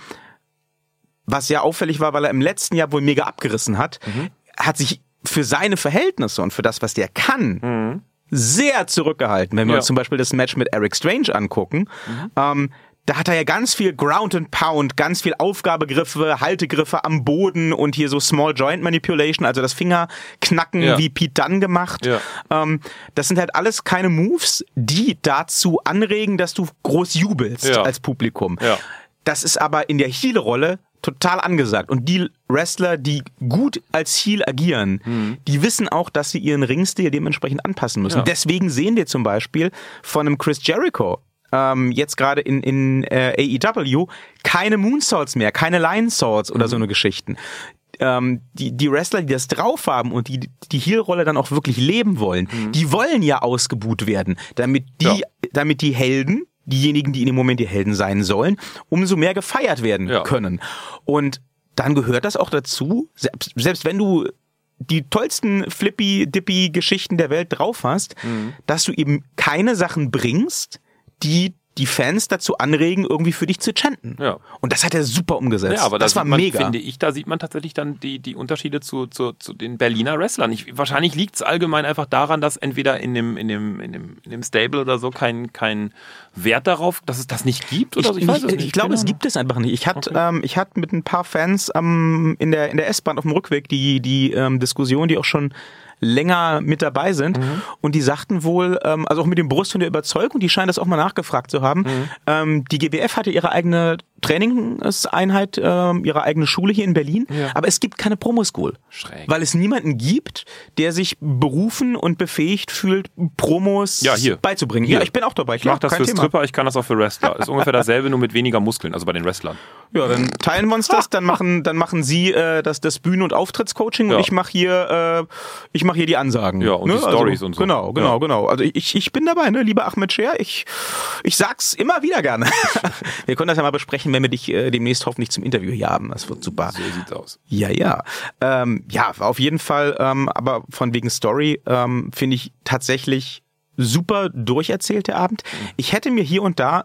was ja auffällig war, weil er im letzten Jahr wohl mega abgerissen hat, Mhm. hat sich für seine Verhältnisse und für das, was der kann, sehr zurückgehalten. Wenn wir Mhm. Ja. uns zum Beispiel das Match mit Eric Strange angucken, ähm, da hat er ja ganz viel Ground and Pound, ganz viel Aufgabegriffe, Haltegriffe am Boden und hier so Small Joint Manipulation, also das Fingerknacken Ja. wie Pete Dunne gemacht. Ja. Ähm, das sind halt alles keine Moves, die dazu anregen, dass du groß jubelst Ja. als Publikum. Das ist aber in der Heel-Rolle total angesagt. Und die Wrestler, die gut als Heel agieren, Mhm. die wissen auch, dass sie ihren Ringstil dementsprechend anpassen müssen. Ja. Deswegen sehen wir zum Beispiel von einem Chris Jericho ähm, jetzt gerade in, in äh, AEW keine Moonsaults mehr, keine Lion Saults oder Mhm. so eine Geschichten. Ähm, die, die Wrestler, die das drauf haben und die die Heel-Rolle dann auch wirklich leben wollen, die wollen ja ausgebuht werden, damit die, Mhm. Ja. damit die Helden, diejenigen, die in dem Moment die Helden sein sollen, umso mehr gefeiert werden Ja. können. Und dann gehört das auch dazu, selbst, selbst wenn du die tollsten Flippy-Dippy-Geschichten der Welt drauf hast, Mhm. dass du eben keine Sachen bringst, die die Fans dazu anregen, irgendwie für dich zu chanten. Ja. Und das hat er super umgesetzt. Ja, aber das da war man, mega. finde ich, da sieht man tatsächlich dann die, die Unterschiede zu, zu, zu den Berliner Wrestlern. Ich, wahrscheinlich liegt es allgemein einfach daran, dass entweder in dem, in dem, in dem, in dem Stable oder so kein, kein Wert darauf, dass es das nicht gibt oder so. ich, weiß ich, es nicht. ich glaube, es gibt es einfach nicht. Ich hatte ähm, ich hatte mit ein paar Fans ähm, in der in der S-Bahn auf dem Rückweg die die ähm, Diskussion, die auch schon länger mit dabei sind Mhm. und die sagten wohl, ähm, also auch mit dem Brust von der Überzeugung, die scheinen das auch mal nachgefragt zu haben. Mhm. Ähm, die GBF hatte ihre eigene Trainingseinheit, ähm, ihre eigene Schule hier in Berlin, Ja. aber es gibt keine Promo-School, Schräg. weil es niemanden gibt, der sich berufen und befähigt fühlt, Promos Ja, hier. beizubringen. Hier. Ja, ich bin auch dabei. Ich mache das für Thema. Stripper, ich kann das auch für Wrestler. Ist ungefähr dasselbe, nur mit weniger Muskeln, also bei den Wrestlern. Ja, dann teilen wir uns das, dann machen, dann machen Sie äh, das, das Bühnen- und Auftrittscoaching Ja. und ich mache hier, äh, ich mache hier die Ansagen. Ja, und die Stories und so. Genau, genau, Ja. genau. Also ich, ich bin dabei, ne, lieber Ahmed Scher. Ich, ich sag's immer wieder gerne. (laughs) wir können das ja mal besprechen, wenn wir dich äh, demnächst hoffentlich zum Interview hier haben. Das wird super. So sieht's aus. Ja, ja. Ähm, ja, auf jeden Fall, ähm, aber von wegen Story ähm, finde ich tatsächlich super durcherzählt der Abend. Ich hätte mir hier und da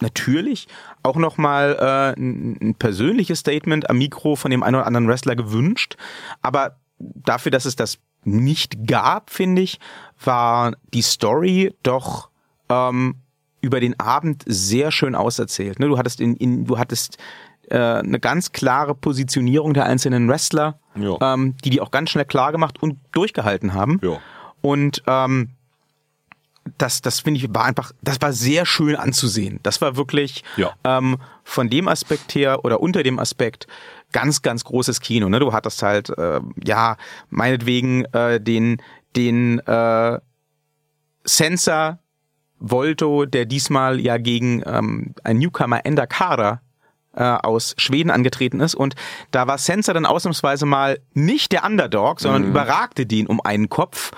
natürlich auch nochmal äh, ein, ein persönliches Statement am Mikro von dem einen oder anderen Wrestler gewünscht. Aber dafür, dass es das nicht gab, finde ich, war die Story doch ähm, über den Abend sehr schön auserzählt. Ne? Du hattest in, in du hattest äh, eine ganz klare Positionierung der einzelnen Wrestler, ähm, die die auch ganz schnell klar gemacht und durchgehalten haben. Ja. Und ähm, das, das finde ich, war einfach, das war sehr schön anzusehen. Das war wirklich Ja. ähm, von dem Aspekt her oder unter dem Aspekt ganz, ganz großes Kino. Ne? Du hattest halt, äh, ja, meinetwegen äh, den, den äh, Sensor Volto, der diesmal ja gegen ähm, ein Newcomer Ender Kara äh, aus Schweden angetreten ist. Und da war Sensor dann ausnahmsweise mal nicht der Underdog, sondern überragte den um einen Kopf.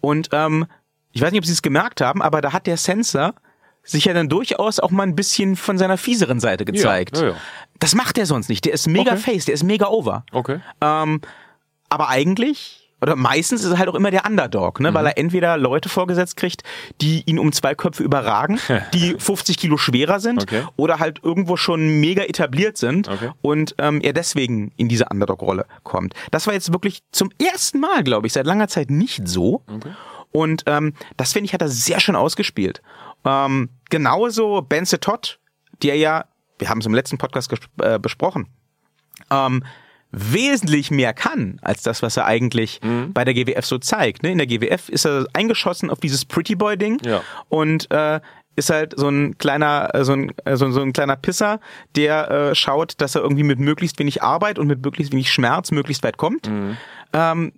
Und ähm, ich weiß nicht, ob Sie es gemerkt haben, aber da hat der Sensor sich ja dann durchaus auch mal ein bisschen von seiner fieseren Seite gezeigt. ja, ja. Das macht er sonst nicht. Der ist mega Okay. face, der ist mega over. Okay. Ähm, aber eigentlich, oder meistens ist er halt auch immer der Underdog, ne? Mhm. weil er entweder Leute vorgesetzt kriegt, die ihn um zwei Köpfe überragen, (laughs) die 50 Kilo schwerer sind Okay. oder halt irgendwo schon mega etabliert sind Okay. und ähm, er deswegen in diese Underdog-Rolle kommt. Das war jetzt wirklich zum ersten Mal, glaube ich, seit langer Zeit nicht so. Und ähm, das finde ich, hat er sehr schön ausgespielt. Ähm, genauso Ben Todd, der ja, wir haben es im letzten Podcast äh, besprochen, ähm, wesentlich mehr kann als das, was er eigentlich Mhm. bei der GWF so zeigt. Ne? In der GWF ist er eingeschossen auf dieses Pretty Boy Ding Ja. und äh, ist halt so ein kleiner, äh, so ein, äh, so, so ein kleiner Pisser, der äh, schaut, dass er irgendwie mit möglichst wenig Arbeit und mit möglichst wenig Schmerz möglichst weit kommt. Mhm. Ähm,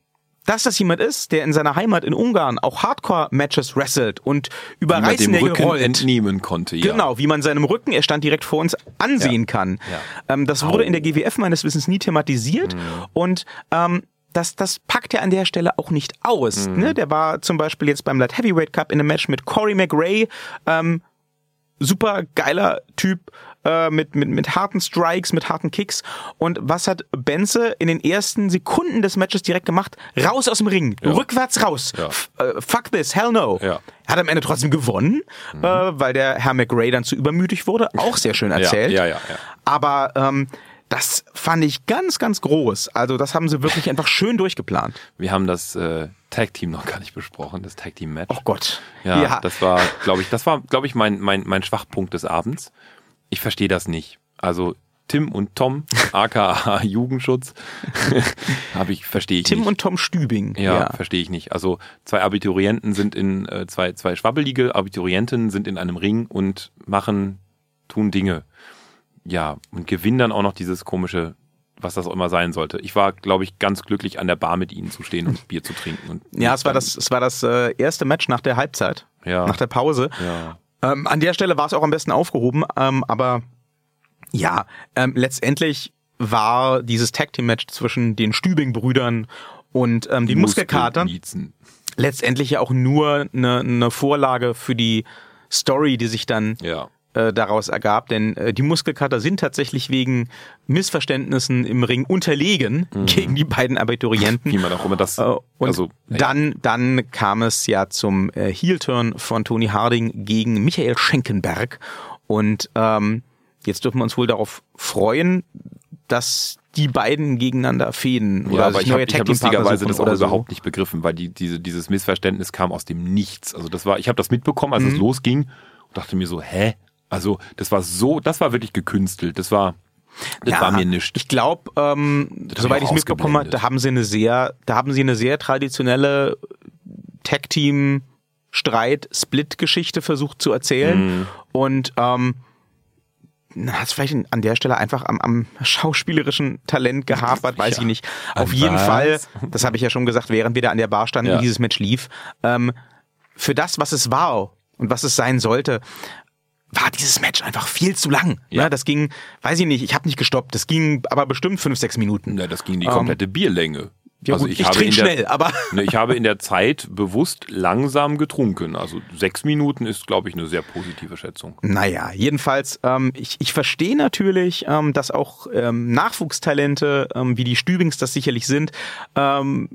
dass das jemand ist, der in seiner Heimat in Ungarn auch Hardcore-Matches wrestelt und überreißende Rücken rollt. entnehmen konnte, ja. Genau, wie man seinem Rücken, er stand direkt vor uns, ansehen kann. Ja. Ähm, das wurde in der GWF meines Wissens nie thematisiert und ähm, das, das packt er an der Stelle auch nicht aus. Ne? Der war zum Beispiel jetzt beim Light Heavyweight Cup in einem Match mit Corey McRae, ähm, super geiler Typ äh, mit, mit, mit harten Strikes, mit harten Kicks. Und was hat Benze in den ersten Sekunden des Matches direkt gemacht? Raus aus dem Ring, rückwärts raus. Ja. Äh, fuck this, hell no. Ja. Hat am Ende trotzdem gewonnen, äh, weil der Herr McRae dann zu übermütig wurde. Auch sehr schön (laughs) erzählt. ja, ja, ja. Aber ähm, das fand ich ganz, ganz groß. Also das haben sie wirklich einfach schön durchgeplant. Wir haben das äh, Tag Team noch gar nicht besprochen, das Tag Team Match. Oh Gott. Ja, das war, glaube ich, das war, glaube ich, mein, mein, mein Schwachpunkt des Abends. Ich verstehe das nicht. Also Tim und Tom, (laughs) aka Jugendschutz, (laughs) habe ich, verstehe ich Tim nicht. und Tom Stübing. ja, verstehe ich nicht. Also zwei Abiturienten sind in, äh, zwei, zwei schwabbelige Abiturienten sind in einem Ring und machen, tun Dinge. Ja, und gewinnen dann auch noch dieses komische, was das auch immer sein sollte. Ich war, glaube ich, ganz glücklich an der Bar mit ihnen zu stehen und Bier zu trinken. Und Ja, es war das, es war das äh, erste Match nach der Halbzeit, Ja. nach der Pause. Ja. Ähm, an der Stelle war es auch am besten aufgehoben, ähm, aber ja, ähm, letztendlich war dieses Tag Team Match zwischen den Stübing-Brüdern und ähm, den Muskelkatern letztendlich ja auch nur eine, eine Vorlage für die Story, die sich dann Ja. Äh, daraus ergab, denn äh, die Muskelkater sind tatsächlich wegen Missverständnissen im Ring unterlegen gegen die beiden Abiturienten. Wie man auch immer das, Äh, und also, ja. dann, dann kam es ja zum äh, Heel-Turn von Tony Harding gegen Michael Schenkenberg. Und ähm, jetzt dürfen wir uns wohl darauf freuen, dass die beiden gegeneinander fäden Ja, oder aber sich ich habe neue hab Team Partner lustigerweise das auch so. überhaupt nicht begriffen, weil die, diese, dieses Missverständnis kam aus dem Nichts. Also das war, ich habe das mitbekommen, als es Mhm. losging und dachte mir so, hä? Also das war so, das war wirklich gekünstelt. Das war, das war mir nichts. Ich glaube, ähm, soweit ich es mitbekommen habe, da haben sie eine sehr, da haben sie eine sehr traditionelle Tag Team Streit Split Geschichte versucht zu erzählen Mhm. und ähm, hat es vielleicht an der Stelle einfach am, am schauspielerischen Talent gehapert, (laughs) weiß Ja. ich nicht. An Auf jeden was? Fall, (laughs) das habe ich ja schon gesagt, während wir da an der Bar standen, Ja. und dieses Match lief, ähm, für das, was es war und was es sein sollte, war dieses Match einfach viel zu lang. Ja. Ja. das ging, weiß ich nicht, ich habe nicht gestoppt, das ging aber bestimmt fünf, sechs Minuten. Na, das ging die Ähm, komplette Bierlänge. Ja, Also gut, ich ich, habe trinke in der- schnell, aber (laughs) Ne, Ich habe in der Zeit bewusst langsam getrunken. Also sechs Minuten ist, glaube ich, eine sehr positive Schätzung. Naja, jedenfalls, ähm, ich, ich verstehe natürlich, ähm, dass auch ähm, Nachwuchstalente, ähm, wie die Stübings das sicherlich sind, ähm,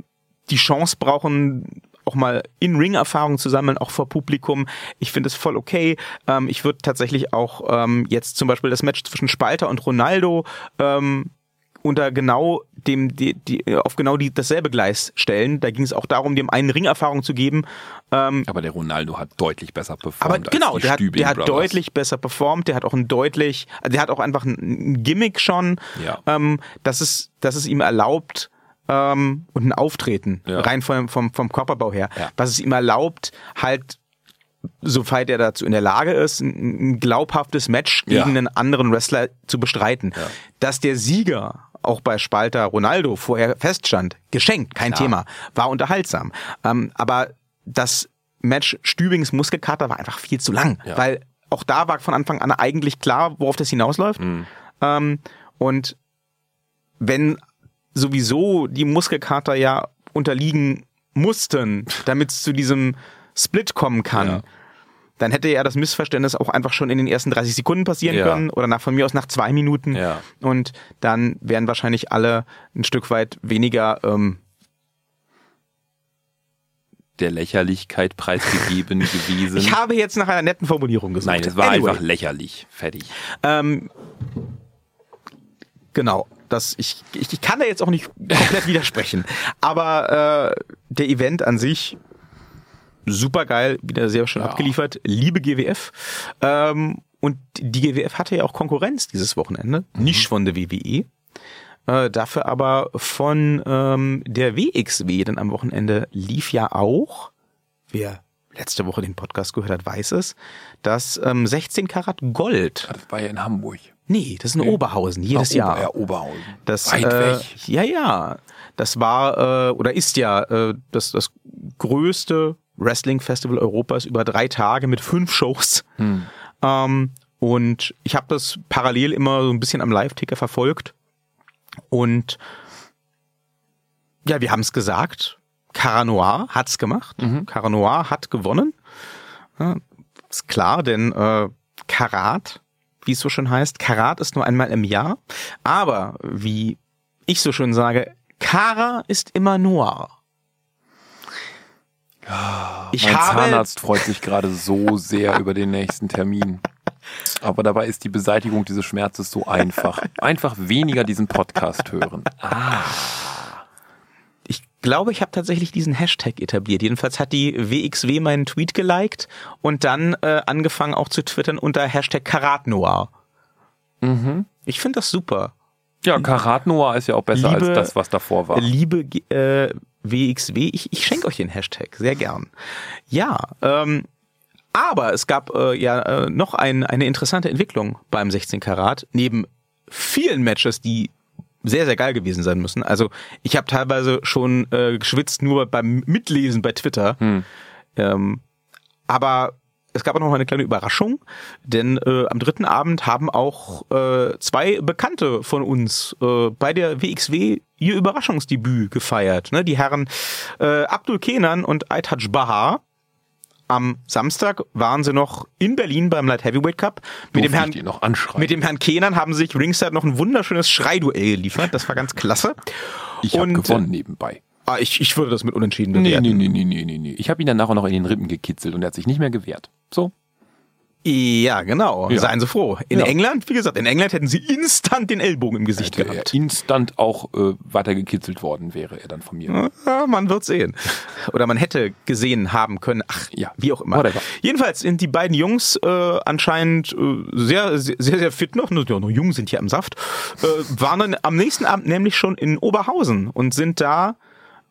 die Chance brauchen, auch mal In-Ring-Erfahrung zu sammeln, auch vor Publikum. Ich finde es voll okay. Ähm, ich würde tatsächlich auch ähm, jetzt zum Beispiel das Match zwischen Spalter und Ronaldo ähm, unter genau dem, die, die, auf genau die, dasselbe Gleis stellen. Da ging es auch darum, dem einen Ringerfahrung zu geben. Ähm, Aber der Ronaldo hat deutlich besser performt. aber genau, der hat, der hat deutlich besser performt, der hat auch ein deutlich, also der hat auch einfach ein, ein Gimmick schon, Ja. ähm, dass es, dass es ihm erlaubt, ähm, und ein Auftreten, Ja. rein vom, vom, vom Körperbau her, Ja. was es ihm erlaubt, halt, soweit er dazu in der Lage ist, ein, glaubhaftes Match Ja. gegen einen anderen Wrestler zu bestreiten. Ja. Dass der Sieger auch bei Spalter Ronaldo vorher feststand, geschenkt, kein Klar. Thema, war unterhaltsam. Ähm, aber das Match Stübings Muskelkater war einfach viel zu lang, Ja. weil auch da war von Anfang an eigentlich klar, worauf das hinausläuft. Mhm. Ähm, und wenn sowieso die Muskelkater ja unterliegen mussten, damit es zu diesem Split kommen kann, Ja. dann hätte ja das Missverständnis auch einfach schon in den ersten 30 Sekunden passieren Ja. können oder nach von mir aus nach zwei Minuten. Ja. Und dann wären wahrscheinlich alle ein Stück weit weniger ähm, Der Lächerlichkeit preisgegeben (laughs) gewesen. Ich habe jetzt nach einer netten Formulierung gesucht. Nein, es war Anyway, einfach lächerlich. Fertig. Ähm, genau. Das, ich, ich, ich kann da jetzt auch nicht komplett (laughs) widersprechen. Aber äh, der Event an sich, super geil, wieder sehr schön Ja. abgeliefert. Liebe GWF. Ähm, und die GWF hatte ja auch Konkurrenz dieses Wochenende. Nicht von der WWE. Äh, dafür aber von ähm, der WXW, denn am Wochenende lief ja auch, wer letzte Woche den Podcast gehört hat, weiß es, dass ähm, 16 Karat Gold Das war ja in Hamburg. Nee, das ist in Oberhausen, jedes Ach, Jahr. Ober, ja, Oberhausen. Das, Weit äh, weg. Ja, ja. Das war äh, oder ist ja äh, das, das größte Wrestling-Festival Europas über drei Tage mit fünf Shows. Hm. Ähm, und ich habe das parallel immer so ein bisschen am Live-Ticker verfolgt. Und ja, wir haben es gesagt. Cara Noir hat's gemacht. Mhm. Cara Noir hat gewonnen. Ja, ist klar, denn äh, Karat, wie es so schön heißt, Karat ist nur einmal im Jahr. Aber wie ich so schön sage, Cara ist immer noir. Ich mein habe Zahnarzt freut sich gerade so sehr über den nächsten Termin. Aber dabei ist die Beseitigung dieses Schmerzes so einfach. Einfach weniger diesen Podcast hören. Ich glaube, ich habe tatsächlich diesen Hashtag etabliert. Jedenfalls hat die WXW meinen Tweet geliked und dann äh, angefangen auch zu twittern unter Hashtag Karat Noir. Mhm. Ich finde das super. Ja, Karat Noir ist ja auch besser Liebe- als das, was davor war. Liebe äh, WXW, ich, ich schenke euch den Hashtag, sehr gern. Ja, ähm, aber es gab äh, ja äh, noch ein, eine interessante Entwicklung beim 16 Karat, neben vielen Matches, die sehr, sehr geil gewesen sein müssen. Also ich habe teilweise schon äh, geschwitzt nur beim Mitlesen bei Twitter. Ähm, aber es gab auch noch eine kleine Überraschung, denn äh, am dritten Abend haben auch äh, zwei Bekannte von uns äh, bei der WXW ihr Überraschungsdebüt gefeiert. Ne? Die Herren äh, Abdul Kenan und Aitaj Bahar. Am Samstag waren sie noch in Berlin beim Light Heavyweight Cup. Mit dem, Herrn, noch anschreiben. mit dem Herrn Kenan haben sich ringside noch ein wunderschönes Schreiduell geliefert. Das war ganz klasse. ich habe und, gewonnen nebenbei. Ah, ich, ich würde das mit unentschieden bewerten. nee, nee, nee, nee, nee, nee. Ich habe ihn dann nachher noch in den Rippen gekitzelt und er hat sich nicht mehr gewehrt. So. Ja, genau. Ja. Seien Sie froh. In Ja. England, wie gesagt, in England hätten Sie instant den Ellbogen im Gesicht Hätte er gehabt. instant auch äh, weiter gekitzelt worden wäre er dann von mir. Ja, man wird sehen. Oder man hätte gesehen haben können. Ach, Ja. wie auch immer. Whatever. Jedenfalls sind die beiden Jungs äh, anscheinend äh, sehr, sehr, sehr, fit noch. Nur, ja, nur jung sind hier am Saft. Äh, waren dann am nächsten Abend nämlich schon in Oberhausen und sind da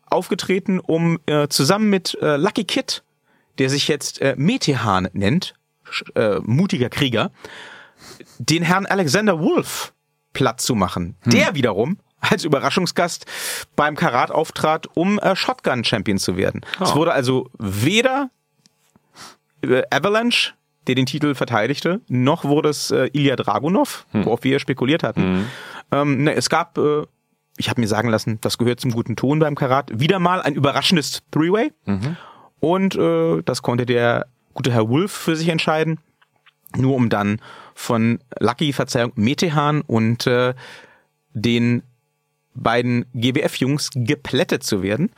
aufgetreten, um äh, zusammen mit äh, Lucky Kid, der sich jetzt äh, Metehan nennt, äh, mutiger Krieger, den Herrn Alexander Wolf platt zu machen. Der wiederum als Überraschungsgast beim Karat auftrat, um äh, Shotgun-Champion zu werden. Es wurde also weder äh, Avalanche, der den Titel verteidigte, noch wurde es äh, Ilya Dragunov, worauf wir spekuliert hatten. Ähm, ne, es gab äh, ich habe mir sagen lassen, das gehört zum guten Ton beim Karat. Wieder mal ein überraschendes Three-Way. Und äh, das konnte der gute Herr Wolf für sich entscheiden. Nur um dann von Lucky, Verzeihung, Metehan und äh, den beiden GWF-Jungs geplättet zu werden.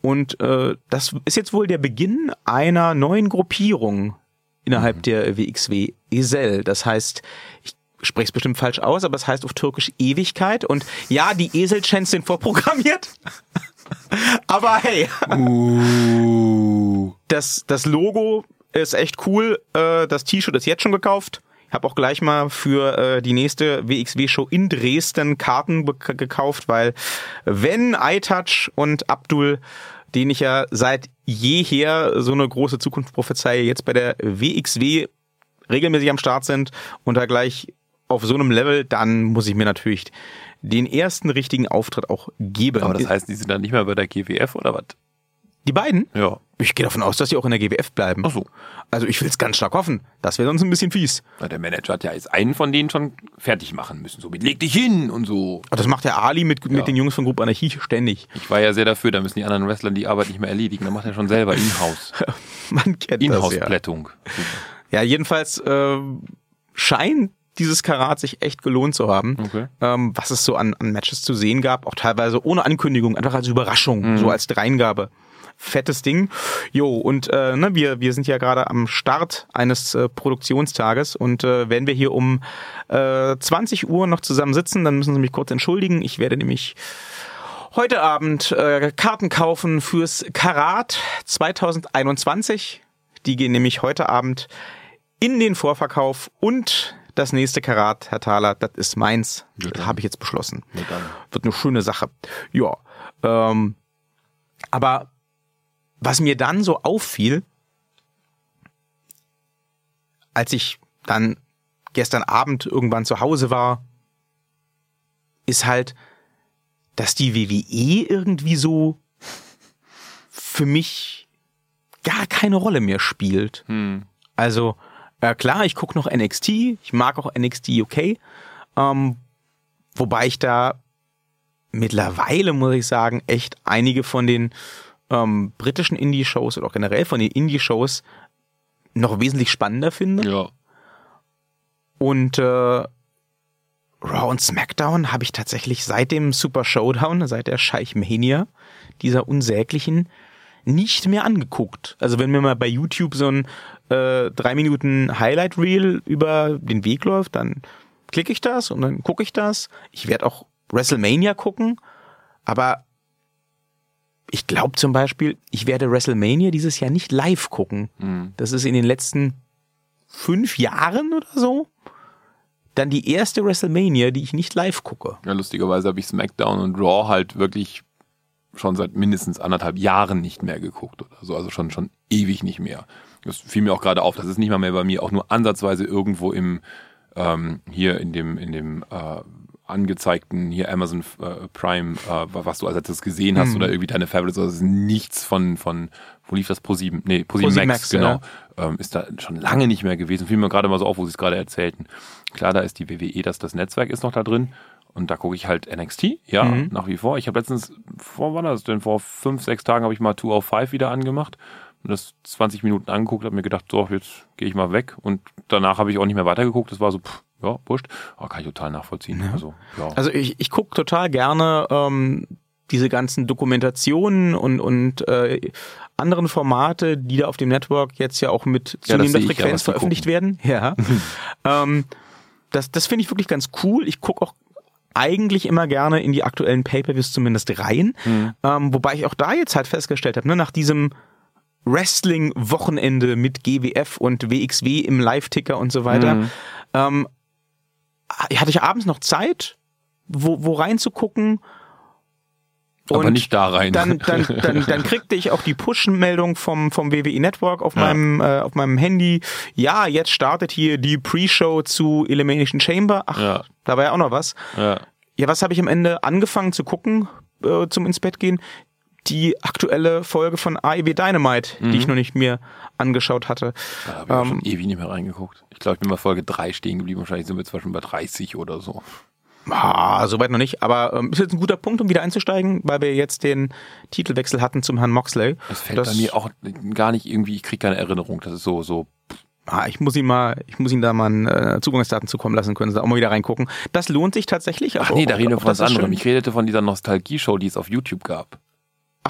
Und äh, das ist jetzt wohl der Beginn einer neuen Gruppierung innerhalb der WXW Esel. Das heißt, ich spreche es bestimmt falsch aus, aber es heißt auf Türkisch Ewigkeit. Und ja, die Eselchants sind vorprogrammiert. (laughs) aber hey, das, das Logo ist echt cool. Äh, das T-Shirt ist jetzt schon gekauft. Ich habe auch gleich mal für äh, die nächste WXW-Show in Dresden Karten gekauft, weil wenn iTouch und Abdul, den ich ja seit jeher so eine große Zukunft prophezeie, jetzt bei der WXW regelmäßig am Start sind und da gleich auf so einem Level, dann muss ich mir natürlich den ersten richtigen Auftritt auch geben. Aber das heißt, die sind dann nicht mehr bei der GWF oder was? Die beiden? Ja. Ich gehe davon aus, dass die auch in der GWF bleiben. Ach so. Also ich will es ganz stark hoffen. Das wäre sonst ein bisschen fies. Na, Der Manager hat ja jetzt einen von denen schon fertig machen müssen. So mit leg dich hin und so. Aber das macht der Ali mit, Ja. mit den Jungs von Gruppe Anarchie ständig. Ich war ja sehr dafür, da müssen die anderen Wrestler die Arbeit nicht mehr erledigen. Da macht er schon selber Inhouse. (laughs) Man kennt das ja. Inhouse-Plättung. Ja, jedenfalls äh, scheint dieses Karat sich echt gelohnt zu haben, Okay. ähm, was es so an, an Matches zu sehen gab, auch teilweise ohne Ankündigung, einfach als Überraschung, so als Dreingabe. Fettes Ding. Jo, und äh, ne, wir, wir sind ja gerade am Start eines äh, Produktionstages und äh, wenn wir hier um äh, 20 Uhr noch zusammen sitzen, dann müssen Sie mich kurz entschuldigen. Ich werde nämlich heute Abend äh, Karten kaufen fürs Karat 2021. Die gehen nämlich heute Abend in den Vorverkauf und das nächste Karat, Herr Thaler, das ist meins. Das habe ich jetzt beschlossen. Dann. Wird eine schöne Sache. Ja. Ähm, aber was mir dann so auffiel, als ich dann gestern Abend irgendwann zu Hause war, ist halt, dass die WWE irgendwie so für mich gar keine Rolle mehr spielt. Hm. Also äh, klar, ich gucke noch NXT, ich mag auch NXT UK, ähm, wobei ich da mittlerweile, muss ich sagen, echt einige von den ähm, britischen Indie-Shows oder auch generell von den Indie-Shows noch wesentlich spannender finde. Ja. Und äh, Raw und SmackDown habe ich tatsächlich seit dem Super Showdown, seit der Scheich Mania, dieser unsäglichen, nicht mehr angeguckt. Also wenn mir mal bei YouTube so ein äh, drei Minuten Highlight Reel über den Weg läuft, dann klicke ich das und dann gucke ich das. Ich werde auch WrestleMania gucken, aber ich glaube zum Beispiel, ich werde WrestleMania dieses Jahr nicht live gucken. Das ist in den letzten fünf Jahren oder so dann die erste WrestleMania, die ich nicht live gucke. Ja, lustigerweise habe ich SmackDown und Raw halt wirklich schon seit mindestens anderthalb Jahren nicht mehr geguckt oder so. Also schon, schon ewig nicht mehr. Das fiel mir auch gerade auf. Das ist nicht mal mehr bei mir auch nur ansatzweise irgendwo im, ähm, hier in dem, in dem, äh, angezeigten hier Amazon äh, Prime, äh, was du als letztes gesehen hast oder irgendwie deine Favorites, also es ist nichts von, von, wo lief das Pro 7? Nee, Pro 7 Pro7 Max, Max, genau. Ähm, ist da schon lange nicht mehr gewesen. Fiel mir gerade mal so auf, wo sie es gerade erzählten. Klar, da ist die WWE, das, das Netzwerk ist noch da drin. Und da gucke ich halt NXT, ja, nach wie vor. Ich habe letztens, vor wann war das denn? Vor fünf, sechs Tagen habe ich mal 205 wieder angemacht und das 20 Minuten angeguckt, habe mir gedacht, so, jetzt gehe ich mal weg. Und danach habe ich auch nicht mehr weitergeguckt. Das war so, pff, ja, wurscht. Aber kann ich total nachvollziehen. Also, ja. Also ich, ich gucke total gerne ähm, diese ganzen Dokumentationen und, und äh, anderen Formate, die da auf dem Network jetzt ja auch mit Ja, zunehmender ja, Frequenz die veröffentlicht werden. (laughs) Ja. ähm, das das finde ich wirklich ganz cool. Ich gucke auch eigentlich immer gerne in die aktuellen Pay-Per-Views zumindest rein. Mhm. Ähm, wobei ich auch da jetzt halt festgestellt habe, ne, nach diesem Wrestling-Wochenende mit GWF und WXW im Live-Ticker und so weiter, Mhm. ähm, hatte ich abends noch Zeit, wo, wo reinzugucken. Aber Und nicht da rein. Dann, dann, (laughs) dann, dann kriegte ich auch die Push-Meldung vom, vom WWE Network auf, Ja. meinem, äh, auf meinem Handy. Ja, jetzt startet hier die Pre-Show zu Elimination Chamber. Ach, Ja. da war ja auch noch was. ja. Ja, was habe ich am Ende angefangen zu gucken äh, zum ins Bett gehen? Die aktuelle Folge von AEW Dynamite, die ich noch nicht mir angeschaut hatte. Da habe ich Ähm, schon ewig nicht mehr reingeguckt. Ich glaube, ich bin bei Folge 3 stehen geblieben. Wahrscheinlich sind wir zwar schon bei 30 oder so. Ah, soweit noch nicht, aber ähm, ist jetzt ein guter Punkt, um wieder einzusteigen, weil wir jetzt den Titelwechsel hatten zum Herrn Moxley. Das fällt bei mir auch gar nicht irgendwie, ich kriege keine Erinnerung. Das ist so, so. Ah, ich muss ihn mal, ich muss ihn da mal äh, Zugangsdaten zukommen lassen, können Sie da auch mal wieder reingucken. Das lohnt sich tatsächlich. Ach nee, da reden wir von was das anderem. Ich redete von dieser Nostalgie-Show, die es auf YouTube gab.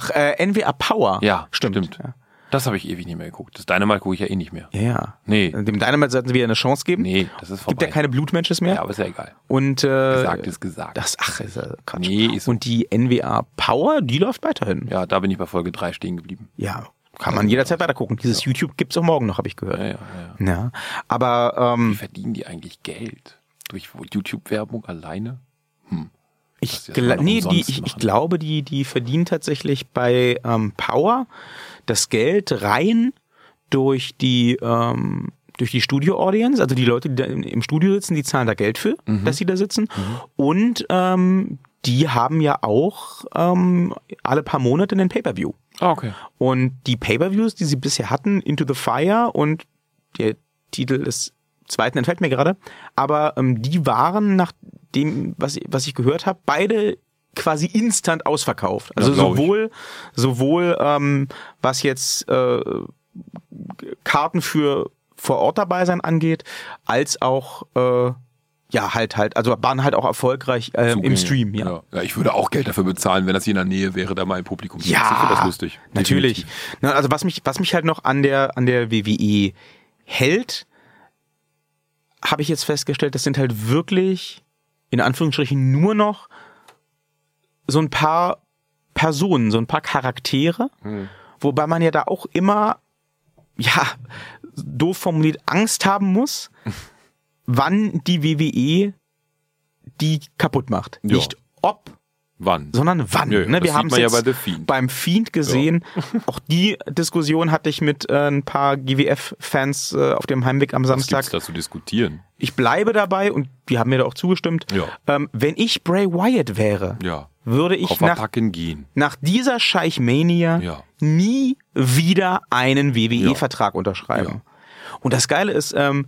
Ach, äh, NWA Power. Ja, stimmt. stimmt. Ja. Das habe ich ewig nicht mehr geguckt. Das Dynamite gucke ich ja eh nicht mehr. ja, ja. Nee. Dem Dynamite sollten sie wieder eine Chance geben. Nee, das ist vorbei. Gibt ja keine Blutmatches mehr. Ja, aber ist ja egal. Und äh, Gesagt ist gesagt. das, ach, ist ja Quatsch. Nee, ist so. Und die NWA Power, die läuft weiterhin. Ja, da bin ich bei Folge 3 stehen geblieben. Ja, kann man jederzeit weiter gucken. Dieses YouTube gibt's auch morgen noch, habe ich gehört. Ja, ja, ja. Ja, aber Wie ähm, verdienen die eigentlich Geld? Durch YouTube-Werbung alleine? Ich, mal nee, die, ich, ich glaube, die, die verdienen tatsächlich bei ähm, Power das Geld rein durch die ähm, durch die Studio-Audience, also die Leute, die da im Studio sitzen, die zahlen da Geld für, Mhm. dass sie da sitzen. Und ähm, die haben ja auch ähm, alle paar Monate einen Pay-Per-View. Ah, okay. Und die Pay-Per-Views, die sie bisher hatten, Into the Fire und der Titel des zweiten entfällt mir gerade, aber ähm, die waren nach dem, was, ich- was ich gehört habe, beide quasi instant ausverkauft. Also glaub ich. sowohl, sowohl ähm, was jetzt äh, Karten für vor Ort dabei sein angeht, als auch äh, ja halt halt, also waren halt auch erfolgreich ähm, im. Stream, ja. ja. Ja, ich würde auch Geld dafür bezahlen, wenn das hier in der Nähe wäre, da mal im Publikum zu Ja. Ich finde das lustig. Natürlich. Na, also was mich, was mich halt noch an der, an der WWE hält, habe ich jetzt festgestellt, das sind halt wirklich, in Anführungsstrichen, nur noch so ein paar Personen, so ein paar Charaktere, Hm. wobei man ja da auch immer, ja, doof formuliert, Angst haben muss, (laughs) wann die WWE die kaputt macht. Ja. Nicht ob, Wann? sondern wann. Ja, ja, ne? Wir haben es ja bei The Fiend. beim Fiend gesehen. Auch die Diskussion hatte ich mit äh, ein paar GWF-Fans äh, auf dem Heimweg am Was Samstag. gibt's da zu diskutieren? Ich bleibe dabei und die haben mir da auch zugestimmt. Ja. Ähm, wenn ich Bray Wyatt wäre, Ja. würde ich nach, nach dieser Scheichmania Ja. nie wieder einen WWE-Vertrag unterschreiben. Ja. Und das Geile ist, ähm,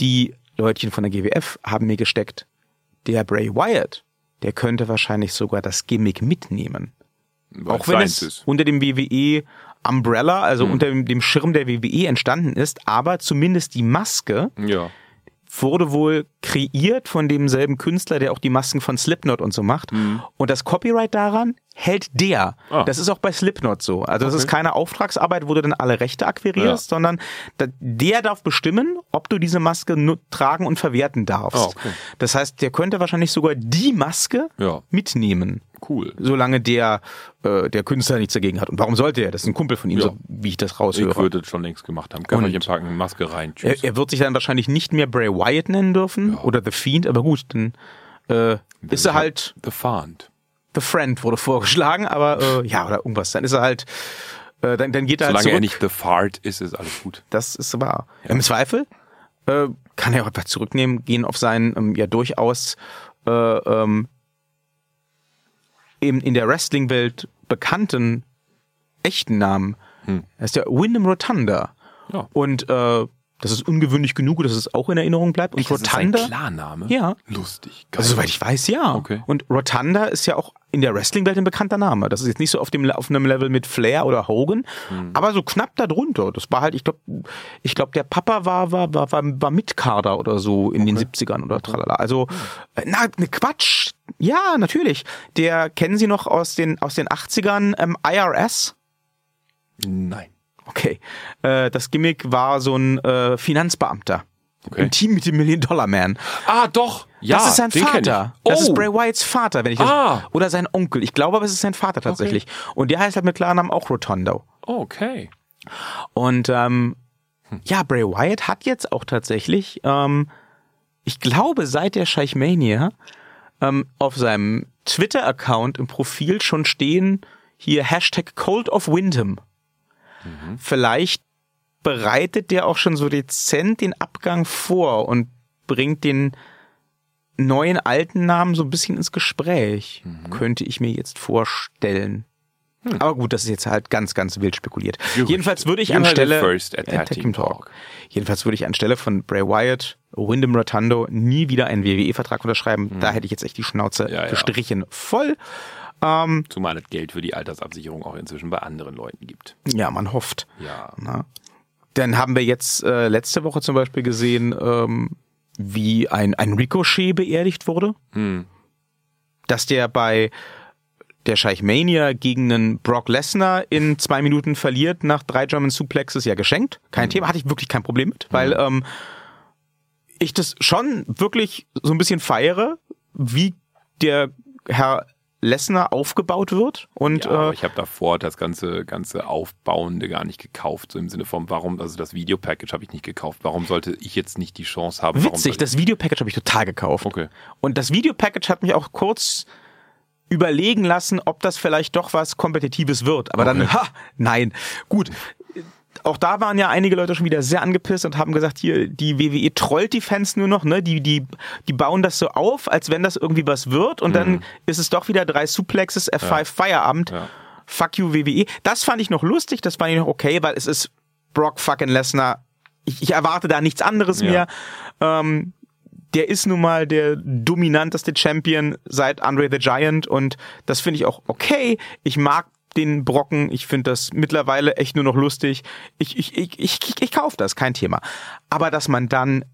die Leutchen von der GWF haben mir gesteckt, der Bray Wyatt, der könnte wahrscheinlich sogar das Gimmick mitnehmen. Weil Auch wenn es ist. unter dem WWE Umbrella, also unter dem, Schirm der WWE entstanden ist, aber zumindest die Maske Ja. wurde wohl kreiert von demselben Künstler, der auch die Masken von Slipknot und so macht. Und das Copyright daran hält der. Ah. Das ist auch bei Slipknot so. Also das ist keine Auftragsarbeit, wo du dann alle Rechte akquirierst, Ja. sondern der darf bestimmen, ob du diese Maske tragen und verwerten darfst. Ah, okay. Das heißt, der könnte wahrscheinlich sogar die Maske Ja. mitnehmen Cool. solange der äh, der Künstler nichts dagegen hat. Und warum sollte er? Das ist ein Kumpel von ihm, Ja. so wie ich das Ich raushöre. würde es schon längst gemacht haben. Köfferchen packen, Maske rein. Er, er wird sich dann wahrscheinlich nicht mehr Bray Wyatt nennen dürfen oder The Fiend, aber gut, dann äh, ist er halt The Fahnd. The Friend wurde vorgeschlagen, aber äh, ja oder irgendwas. Dann ist er halt, äh, dann, dann geht er halt Solange zurück. er nicht The Fart ist, ist alles gut. Das ist wahr. Im Zweifel äh, kann er auch etwas zurücknehmen, gehen auf seinen ähm, ja durchaus äh, ähm, in, in der Wrestling-Welt bekannten echten Namen. Er ist der Wyndham Rotunda. Hm. Ja. Und äh, das ist ungewöhnlich genug, dass es auch in Erinnerung bleibt. Und Das ist ein Rotunda, Klarname? Ja. Lustig. Geil. also soweit ich weiß, ja. Okay. Und Rotunda ist ja auch in der Wrestling-Welt ein bekannter Name. Das ist jetzt nicht so auf dem auf einem Level mit Flair oder Hogan, Hm. aber so knapp darunter. Das war halt, ich glaube, ich glaube, der Papa war war war war, war Mitkader oder so in den 70ern oder tralala. Also äh, na, ne Quatsch. Ja, natürlich. Der kennen Sie noch aus den aus den 80ern ähm, IRS? Nein. Okay. Äh, das Gimmick war so ein äh, Finanzbeamter. Okay. Im Team mit dem Million Dollar Man. Ah, doch. Ja, das ist sein Vater. Oh. Das ist Bray Wyatts Vater, wenn ich das. Ah. Oder sein Onkel. Ich glaube aber, es ist sein Vater tatsächlich. Und der heißt halt mit Klarnamen auch Rotondo. Okay. Und ähm, ja, Bray Wyatt hat jetzt auch tatsächlich, ähm, ich glaube, seit der Scheichmania ähm, auf seinem Twitter-Account im Profil schon stehen, hier Hashtag Cold of Windham. Vielleicht bereitet der auch schon so dezent den Abgang vor und bringt den neuen alten Namen so ein bisschen ins Gespräch, könnte ich mir jetzt vorstellen. Aber gut, das ist jetzt halt ganz, ganz wild spekuliert. Gerüchte. Jedenfalls würde ich You anstelle Team Talk. Talk. Jedenfalls würde ich anstelle von Bray Wyatt Wyndham Rotundo nie wieder einen WWE-Vertrag unterschreiben. Da hätte ich jetzt echt die Schnauze Mhm. Ja, ja. gestrichen voll. Ähm, Zumal es Geld für die Altersabsicherung auch inzwischen bei anderen Leuten gibt. ja, man hofft. Ja. Na? Dann haben wir jetzt äh, letzte Woche zum Beispiel gesehen, ähm, wie ein, ein Ricochet beerdigt wurde. Hm. Dass der bei der Scheich Mania gegen einen Brock Lesnar in zwei Minuten verliert nach drei German Suplexes, ja geschenkt. Kein Thema, hatte ich wirklich kein Problem mit, weil ähm, ich das schon wirklich so ein bisschen feiere, wie der Herr Lesnar aufgebaut wird. Und Ja, aber äh, ich habe davor das ganze, ganze Aufbauende gar nicht gekauft, so im Sinne von, warum, also das Videopackage habe ich nicht gekauft. Warum sollte ich jetzt nicht die Chance haben? Witzig, das Videopackage habe ich total gekauft. Okay. Und das Videopackage hat mich auch kurz überlegen lassen, ob das vielleicht doch was Kompetitives wird. Aber dann, Okay. ha, nein. Gut. Auch da waren ja einige Leute schon wieder sehr angepisst und haben gesagt, hier, die WWE trollt die Fans nur noch, ne? Die, die, die bauen das so auf, als wenn das irgendwie was wird und dann ist es doch wieder drei Suplexes, F5 Feierabend. Ja. Fuck you WWE. Das fand ich noch lustig, das fand ich noch okay, weil es ist Brock fucking Lesnar. Ich, ich erwarte da nichts anderes Ja. mehr. Ähm, der ist nun mal der dominanteste Champion seit Andre the Giant und das finde ich auch okay. Ich mag den Brocken, ich finde das mittlerweile echt nur noch lustig. Ich, ich, ich, ich, ich, ich kaufe das, kein Thema. Aber dass man dann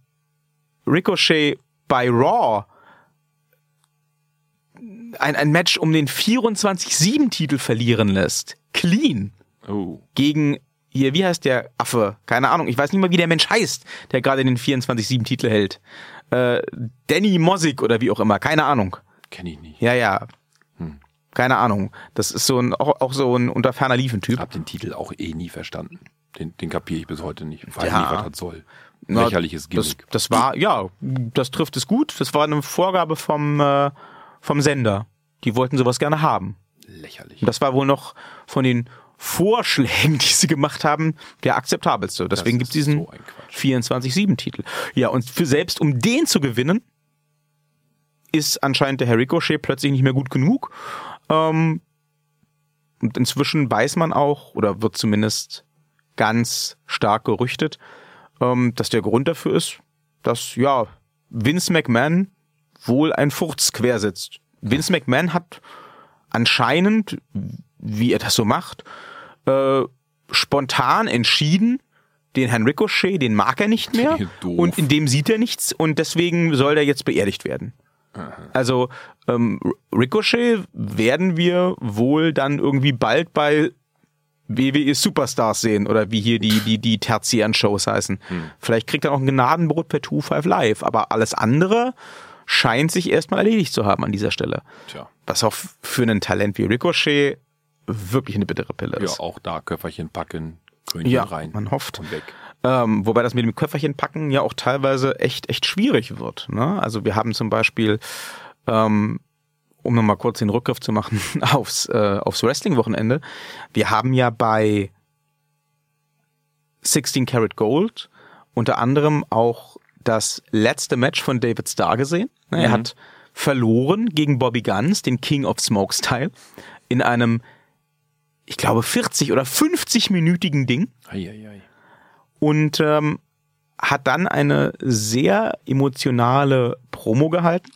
Ricochet bei Raw ein, ein Match um den 24-7-Titel verlieren lässt, clean, Oh. gegen hier, wie heißt der Affe? Keine Ahnung, ich weiß nicht mal, wie der Mensch heißt, der gerade den 24-7-Titel hält. Äh, Danny Mosig oder wie auch immer, keine Ahnung. Kenne ich nicht. Ja, ja. Keine Ahnung. Das ist so ein, auch, auch so ein unter ferner Liefen-Typ. Hab den Titel auch eh nie verstanden. Den, den kapiere ich bis heute nicht. Weiß Ja. nicht, was das soll. Na, Lächerliches das, Gimmick. das war, ja, das trifft es gut. Das war eine Vorgabe vom, äh, vom Sender. Die wollten sowas gerne haben. Lächerlich. Und das war wohl noch von den Vorschlägen, (laughs) die sie gemacht haben, der akzeptabelste. Deswegen Das gibt's ist diesen so ein Quatsch. 24-7-Titel. Ja, und für selbst um den zu gewinnen, ist anscheinend der Herr Ricochet plötzlich nicht mehr gut genug. Ähm, und inzwischen weiß man auch, oder wird zumindest ganz stark gerüchtet, ähm, dass der Grund dafür ist, dass, ja, Vince McMahon wohl ein Furz quer sitzt. Vince McMahon hat anscheinend, wie er das so macht, äh, spontan entschieden, den Herrn Ricochet, den mag er nicht mehr (laughs) und in dem sieht er nichts und deswegen soll der jetzt beerdigt werden. Also ähm, Ricochet werden wir wohl dann irgendwie bald bei WWE Superstars sehen oder wie hier die die die tertiären Shows heißen. Vielleicht kriegt er noch ein Gnadenbrot per 2-5 Live, aber alles andere scheint sich erstmal erledigt zu haben an dieser Stelle. Tja. Was auch für ein Talent wie Ricochet wirklich eine bittere Pille Ja, ist. auch da Köfferchen packen, Krönchen Ja, rein. man hofft. Und weg. Ähm, wobei das mit dem Köfferchen packen ja auch teilweise echt, echt schwierig wird. Ne? Also wir haben zum Beispiel, ähm, um nochmal kurz den Rückgriff zu machen (laughs) aufs, äh, aufs Wrestling-Wochenende, wir haben ja bei 16 Karat Gold unter anderem auch das letzte Match von David Starr gesehen. Ne, Er Mhm. hat verloren gegen Bobby Guns, den King of Smoke Style, in einem, ich glaube, 40 oder 50-minütigen Ding Eieiei. Und ähm, hat dann eine sehr emotionale Promo gehalten,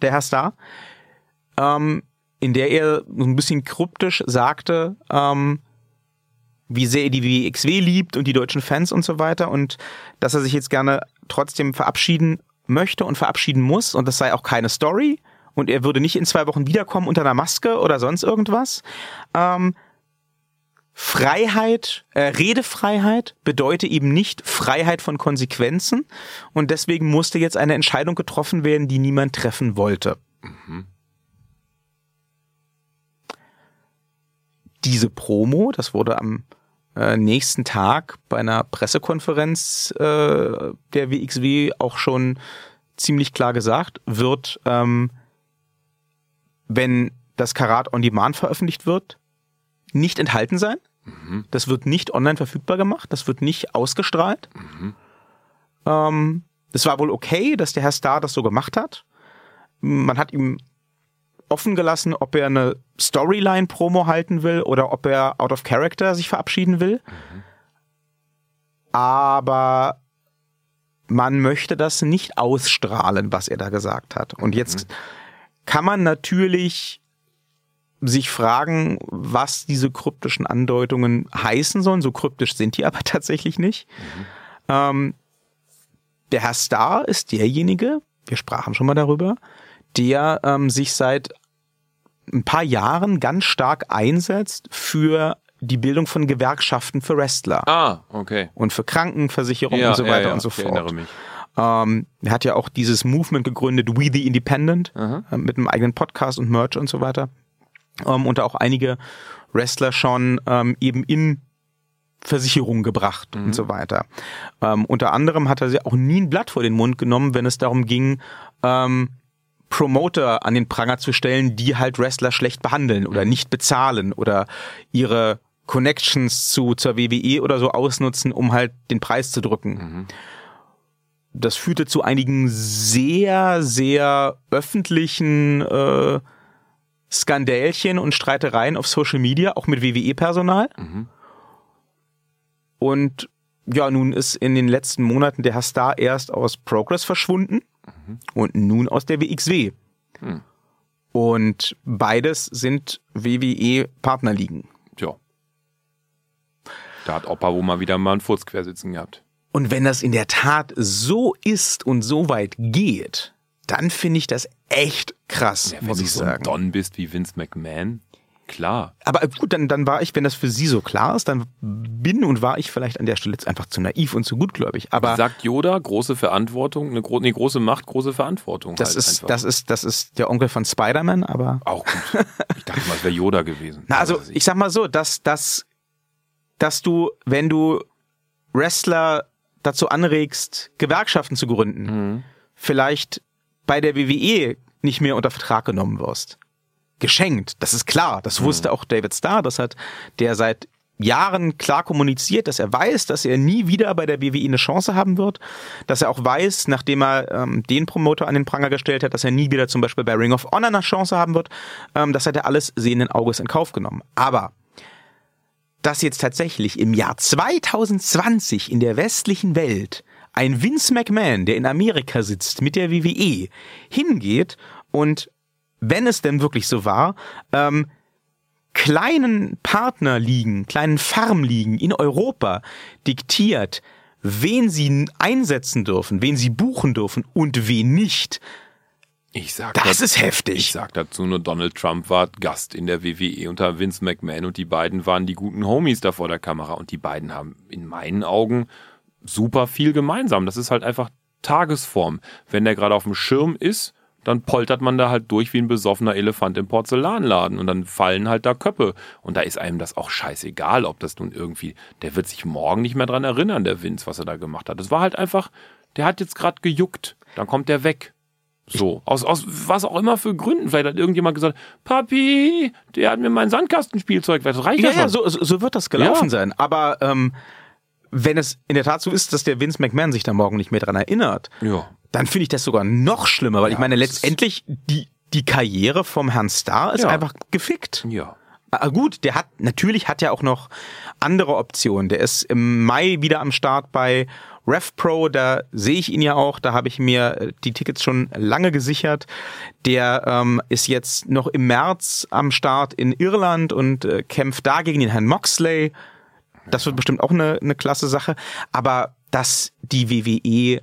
der Herr Star, ähm, in der er so ein bisschen kryptisch sagte, ähm, wie sehr er die WXW liebt und die deutschen Fans und so weiter und dass er sich jetzt gerne trotzdem verabschieden möchte und verabschieden muss und das sei auch keine Story und er würde nicht in zwei Wochen wiederkommen unter einer Maske oder sonst irgendwas. Ähm, Freiheit, äh, Redefreiheit bedeutet eben nicht Freiheit von Konsequenzen und deswegen musste jetzt eine Entscheidung getroffen werden, die niemand treffen wollte. Diese Promo, das wurde am äh, nächsten Tag bei einer Pressekonferenz äh, der WXW auch schon ziemlich klar gesagt, wird, ähm, wenn das Karat on Demand veröffentlicht wird, nicht enthalten sein. Das wird nicht online verfügbar gemacht, das wird nicht ausgestrahlt. Ähm, es war wohl okay, dass der Herr Starr das so gemacht hat. Man hat ihm offen gelassen, ob er eine Storyline-Promo halten will oder ob er out of character sich verabschieden will. Aber man möchte das nicht ausstrahlen, was er da gesagt hat. Und jetzt kann man natürlich sich fragen, was diese kryptischen Andeutungen heißen sollen. So kryptisch sind die (laughs) aber tatsächlich nicht. Ähm, der Herr Starr ist derjenige, wir sprachen schon mal darüber, der ähm, sich seit ein paar Jahren ganz stark einsetzt für die Bildung von Gewerkschaften für Wrestler Ah, okay. und für Krankenversicherung Ja, und so ja, weiter ja, und so ich erinnere fort. mich. Ähm, er hat ja auch dieses Movement gegründet, We the Independent, äh, mit einem eigenen Podcast und Merch und so weiter. Ähm, und auch einige Wrestler schon ähm, eben in Versicherungen gebracht und so weiter. Ähm, unter anderem hat er sich auch nie ein Blatt vor den Mund genommen, wenn es darum ging, ähm, Promoter an den Pranger zu stellen, die halt Wrestler schlecht behandeln oder nicht bezahlen oder ihre Connections zu zur WWE oder so ausnutzen, um halt den Preis zu drücken. Das führte zu einigen sehr, sehr öffentlichen äh, Skandälchen und Streitereien auf Social Media, auch mit WWE-Personal. Und ja, nun ist in den letzten Monaten der Herr Star erst aus Progress verschwunden und nun aus der WXW. Und beides sind WWE-Partnerligen. Tja. Da hat Opa wohl mal wieder mal einen Furz quersitzen gehabt. Und wenn das in der Tat so ist und so weit geht, dann finde ich das echt krass, Ja, wenn muss du ich so ein sagen. Don bist wie Vince McMahon, klar. Aber gut, dann, dann war ich, wenn das für Sie so klar ist, dann bin und war ich vielleicht an der Stelle jetzt einfach zu naiv und zu gutgläubig. Aber Sagt Yoda, große Verantwortung, eine gro nee, große Macht, große Verantwortung. das halt ist, einfach. das ist, das ist der Onkel von Spider-Man, aber. auch gut. Ich dachte mal, es wäre Yoda gewesen. Na, also ich sag mal so, dass, dass, dass du, wenn du Wrestler dazu anregst, Gewerkschaften zu gründen, Mhm. vielleicht bei der WWE nicht mehr unter Vertrag genommen wirst. Geschenkt, das ist klar. Das wusste auch David Starr, das hat der seit Jahren klar kommuniziert, dass er weiß, dass er nie wieder bei der WWE eine Chance haben wird, dass er auch weiß, nachdem er ähm, den Promoter an den Pranger gestellt hat, dass er nie wieder zum Beispiel bei Ring of Honor eine Chance haben wird, ähm, das hat er alles sehenden Auges in Kauf genommen. Aber dass jetzt tatsächlich im Jahr 2020 in der westlichen Welt ein Vince McMahon, der in Amerika sitzt, mit der WWE hingeht und wenn es denn wirklich so war, ähm, kleinen Partnerligen, kleinen Farmligen in Europa diktiert, wen sie einsetzen dürfen, wen sie buchen dürfen und wen nicht. ich sag Das dazu- ist heftig. Ich sag dazu nur, Donald Trump war Gast in der WWE unter Vince McMahon und die beiden waren die guten Homies da vor der Kamera und die beiden haben in meinen Augen super viel gemeinsam. Das ist halt einfach Tagesform. Wenn der gerade auf dem Schirm ist, dann poltert man da halt durch wie ein besoffener Elefant im Porzellanladen und dann fallen halt da Köpfe. Und da ist einem das auch scheißegal, ob das nun irgendwie, der wird sich morgen nicht mehr dran erinnern, der Vince, was er da gemacht hat. Das war halt einfach, der hat jetzt gerade gejuckt, dann kommt der weg. So, aus, aus was auch immer für Gründen. Vielleicht hat irgendjemand gesagt, Papi, der hat mir mein Sandkastenspielzeug, das reicht ja, Ja, schon. so so wird das gelaufen Ja. sein. Aber ähm, wenn es in der Tat so ist, dass der Vince McMahon sich da morgen nicht mehr dran erinnert, Ja. dann finde ich das sogar noch schlimmer, weil ich meine, letztendlich die, die Karriere vom Herrn Star ist Ja. einfach gefickt. Ja. Ah, gut, der hat, natürlich hat er auch noch andere Optionen. Der ist im Mai wieder am Start bei RevPro, da sehe ich ihn ja auch, da habe ich mir äh, die Tickets schon lange gesichert. Der ähm, ist jetzt noch im März am Start in Irland und äh, kämpft da gegen den Herrn Moxley. Das wird bestimmt auch eine, eine klasse Sache. Aber dass die WWE,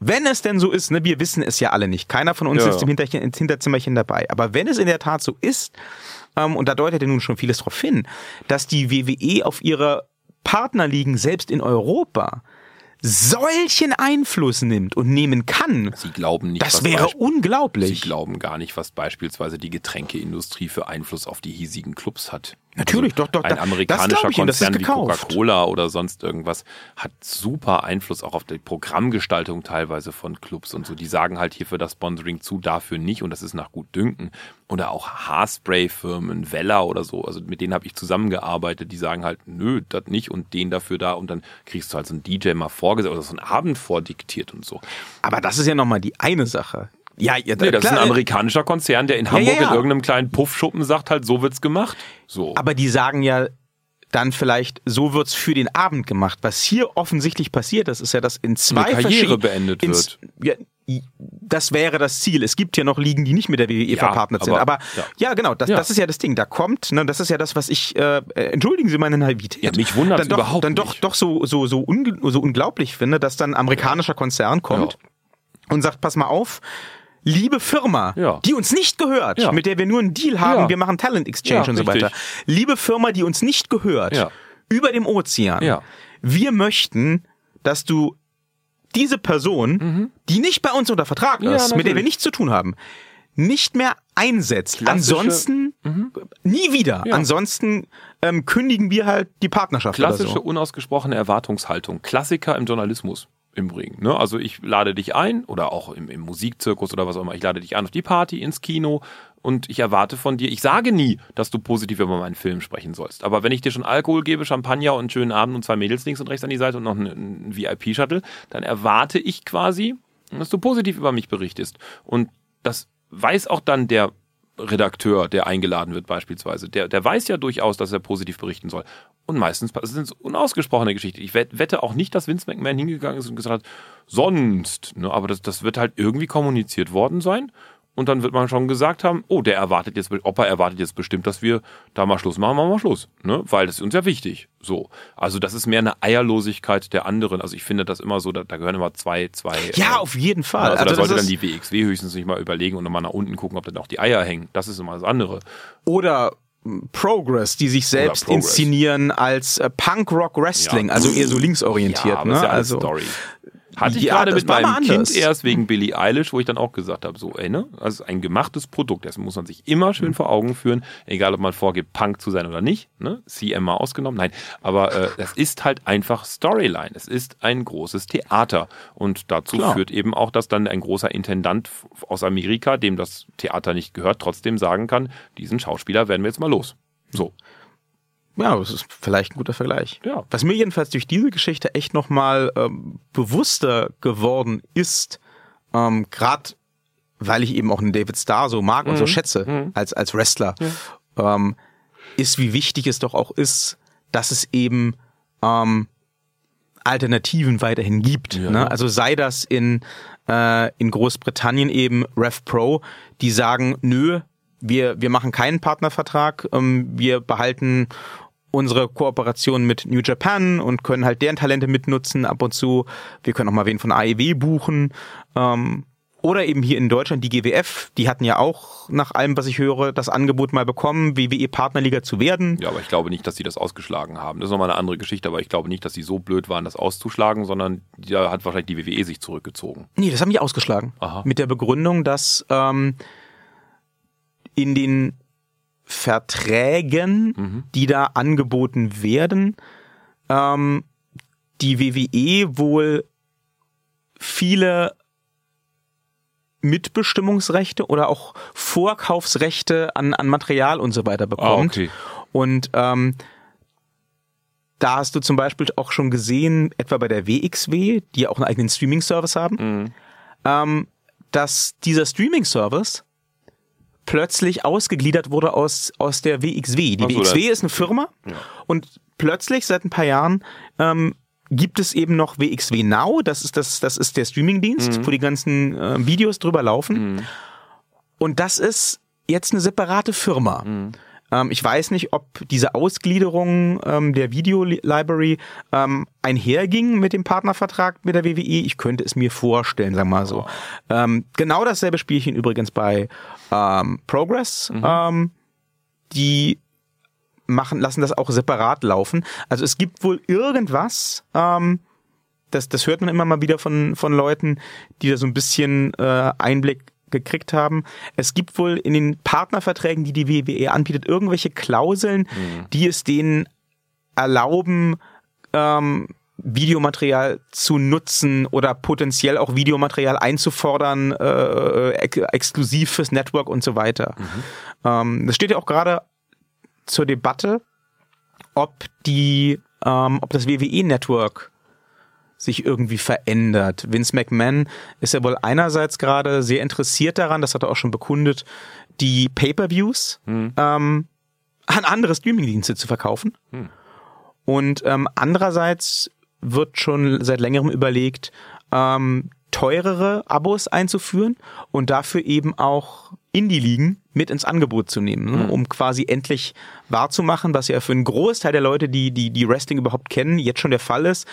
wenn es denn so ist, ne, wir wissen es ja alle nicht. Keiner von uns Ja. sitzt im, Hinterchen, im Hinterzimmerchen dabei. Aber wenn es in der Tat so ist, ähm, und da deutet ja nun schon vieles darauf hin, dass die WWE auf ihre Partnerligen selbst in Europa solchen Einfluss nimmt und nehmen kann, Sie glauben nicht, das wäre Beisp- Sie unglaublich. glauben gar nicht, was beispielsweise die Getränkeindustrie für Einfluss auf die hiesigen Clubs hat. Natürlich, doch, doch, Ein das amerikanischer ich das ist Konzern wie. Coca-Cola oder sonst irgendwas hat super Einfluss auch auf die Programmgestaltung teilweise von Clubs und so. Die sagen halt hier für das Sponsoring zu, dafür nicht und das ist nach gut Dünken. Oder auch Haarspray-Firmen, Weller oder so, also mit denen habe ich zusammengearbeitet, die sagen halt, nö, das nicht und den dafür da und dann kriegst du halt so einen DJ mal vorgesetzt oder so einen Abend vordiktiert und so. Aber das ist ja nochmal die eine Sache. Ja, ja Nee, das ist klar, ein amerikanischer Konzern, der in ja, Hamburg ja. in irgendeinem kleinen Puffschuppen sagt halt, so wird's gemacht. So. Aber die sagen ja dann vielleicht so wird's für den Abend gemacht. Was hier offensichtlich passiert ist, ist ja, dass in zwei Eine Karriere beendet ins- Ja, i- das wäre das Ziel. Es gibt ja noch Ligen, die nicht mit der WWE verpartnet sind. aber- ja. ja, genau, das, Ja. das ist ja das Ding. Da kommt, ne, das ist ja das, was ich, äh, äh, entschuldigen Sie meine Naivität. Ja, mich wundert's dann doch, überhaupt Dann doch, nicht. doch so, so, so, un, so unglaublich finde, dass dann ein amerikanischer Konzern kommt und sagt, pass mal auf, liebe Firma, Ja. die uns nicht gehört, Ja. mit der wir nur einen Deal haben, Ja. wir machen Talent Exchange und so richtig. weiter. Liebe Firma, die uns nicht gehört, über dem Ozean, wir möchten, dass du diese Person, die nicht bei uns unter Vertrag Mhm. Ist, mit der wir natürlich. nichts zu tun haben, nicht mehr einsetzt. Klassische- Ansonsten nie wieder. Ja. Ansonsten ähm, kündigen wir halt die Partnerschaft Klassische, so. unausgesprochene Erwartungshaltung. Klassiker im Journalismus im Übrigen. Ne? Also ich lade dich ein oder auch im, im Musikzirkus oder was auch immer. Ich lade dich ein auf die Party, ins Kino und ich erwarte von dir, ich sage nie, dass du positiv über meinen Film sprechen sollst. Aber wenn ich dir schon Alkohol gebe, Champagner und einen schönen Abend und zwei Mädels links und rechts an die Seite und noch einen, einen VIP-Shuttle, dann erwarte ich quasi, dass du positiv über mich berichtest. Und das weiß auch dann der Redakteur, der eingeladen wird beispielsweise, der, der weiß ja durchaus, dass er positiv berichten soll. Und meistens sind es unausgesprochene Geschichten. Ich wett- wette auch nicht, dass Vince McMahon hingegangen ist und gesagt hat, sonst. Ne? Aber das, das wird halt irgendwie kommuniziert worden sein. Und dann wird man schon gesagt haben, oh, der erwartet jetzt, Opa erwartet jetzt bestimmt, dass wir da mal Schluss machen, machen wir mal Schluss. Ne? Weil das ist uns ja wichtig. So. Also das ist mehr eine Eierlosigkeit der anderen. Also ich finde das immer so, da, da gehören immer zwei, zwei. Ja, äh, auf jeden Fall. also, da das sollte dann die WXW höchstens nicht mal überlegen und nochmal nach unten gucken, ob dann auch die Eier hängen. Das ist immer das andere. oder m, Progress, die sich selbst inszenieren als äh, Punk-Rock Wrestling, Ja. also eher so linksorientiert. Ja, ne? ist ja also, Story. Hatte ich Ja, gerade das mit meinem. Kind erst wegen Billie Eilish, wo ich dann auch gesagt habe, so, ey, ne? Also ein gemachtes Produkt, das muss man sich immer schön Mhm. vor Augen führen, egal ob man vorgibt, Punk zu sein oder nicht, ne? CM mal ausgenommen, nein. Aber äh, es ist halt einfach Storyline. Es ist ein großes Theater. Und dazu Klar. führt eben auch, dass dann ein großer Intendant aus Amerika, dem das Theater nicht gehört, trotzdem sagen kann, diesen Schauspieler werden wir jetzt mal los. So. Ja, das ist vielleicht ein guter Vergleich. Ja. Was mir jedenfalls durch diese Geschichte echt nochmal ähm, bewusster geworden ist, ähm, gerade weil ich eben auch einen David Starr so mag und so schätze als, als Wrestler, ähm, ist, wie wichtig es doch auch ist, dass es eben ähm, Alternativen weiterhin gibt. Ne? Also sei das in, äh, in Großbritannien eben Rev Pro, die sagen, nö, wir, wir machen keinen Partnervertrag, ähm, wir behalten unsere Kooperation mit New Japan und können halt deren Talente mitnutzen ab und zu. Wir können auch mal wen von AEW buchen. Ähm, oder eben hier in Deutschland die GWF, die hatten ja auch nach allem, was ich höre, das Angebot mal bekommen, WWE Partnerliga zu werden. Ja, aber ich glaube nicht, dass sie das ausgeschlagen haben. Das ist nochmal eine andere Geschichte, aber ich glaube nicht, dass sie so blöd waren, das auszuschlagen, sondern da hat wahrscheinlich die WWE sich zurückgezogen. Nee, das haben die ausgeschlagen. Aha. Mit der Begründung, dass ähm, in den Verträgen, Mhm. die da angeboten werden, ähm, die WWE wohl viele Mitbestimmungsrechte oder auch Vorkaufsrechte an, an Material und so weiter bekommt. okay. Und ähm, da hast du zum Beispiel auch schon gesehen, etwa bei der WXW, die ja auch einen eigenen Streaming-Service haben, Mhm. ähm, dass dieser Streaming-Service plötzlich ausgegliedert wurde aus, aus der WXW. Die so, WXW ist eine Firma und plötzlich seit ein paar Jahren ähm, gibt es eben noch WXW Now, das ist, das, das ist der Streamingdienst, Mhm. wo die ganzen äh, Videos drüber laufen. Und das ist jetzt eine separate Firma. Mhm. Ähm, ich weiß nicht, ob diese Ausgliederung ähm, der Video-Library ähm, einherging mit dem Partnervertrag mit der WWE. Ich könnte es mir vorstellen, sagen wir mal so. Ähm, genau dasselbe Spielchen übrigens bei ähm, Progress. Ähm, die machen, lassen das auch separat laufen. Also es gibt wohl irgendwas, ähm, das, das hört man immer mal wieder von, von Leuten, die da so ein bisschen äh, Einblick gekriegt haben. Es gibt wohl in den Partnerverträgen, die die WWE anbietet, irgendwelche Klauseln, die es denen erlauben, ähm, Videomaterial zu nutzen oder potenziell auch Videomaterial einzufordern, äh, ex exklusiv fürs Network und so weiter. Ähm, das steht ja auch gerade zur Debatte, ob die, ähm, ob das WWE-Network sich irgendwie verändert. Vince McMahon ist ja wohl einerseits gerade sehr interessiert daran, das hat er auch schon bekundet, die Pay-per-Views ähm, an andere Streamingdienste zu verkaufen. Und ähm, andererseits wird schon seit längerem überlegt, ähm, teurere Abos einzuführen und dafür eben auch Indie-Ligen mit ins Angebot zu nehmen, ne? um quasi endlich wahrzumachen, was ja für einen Großteil der Leute, die, die, die Wrestling überhaupt kennen, jetzt schon der Fall ist.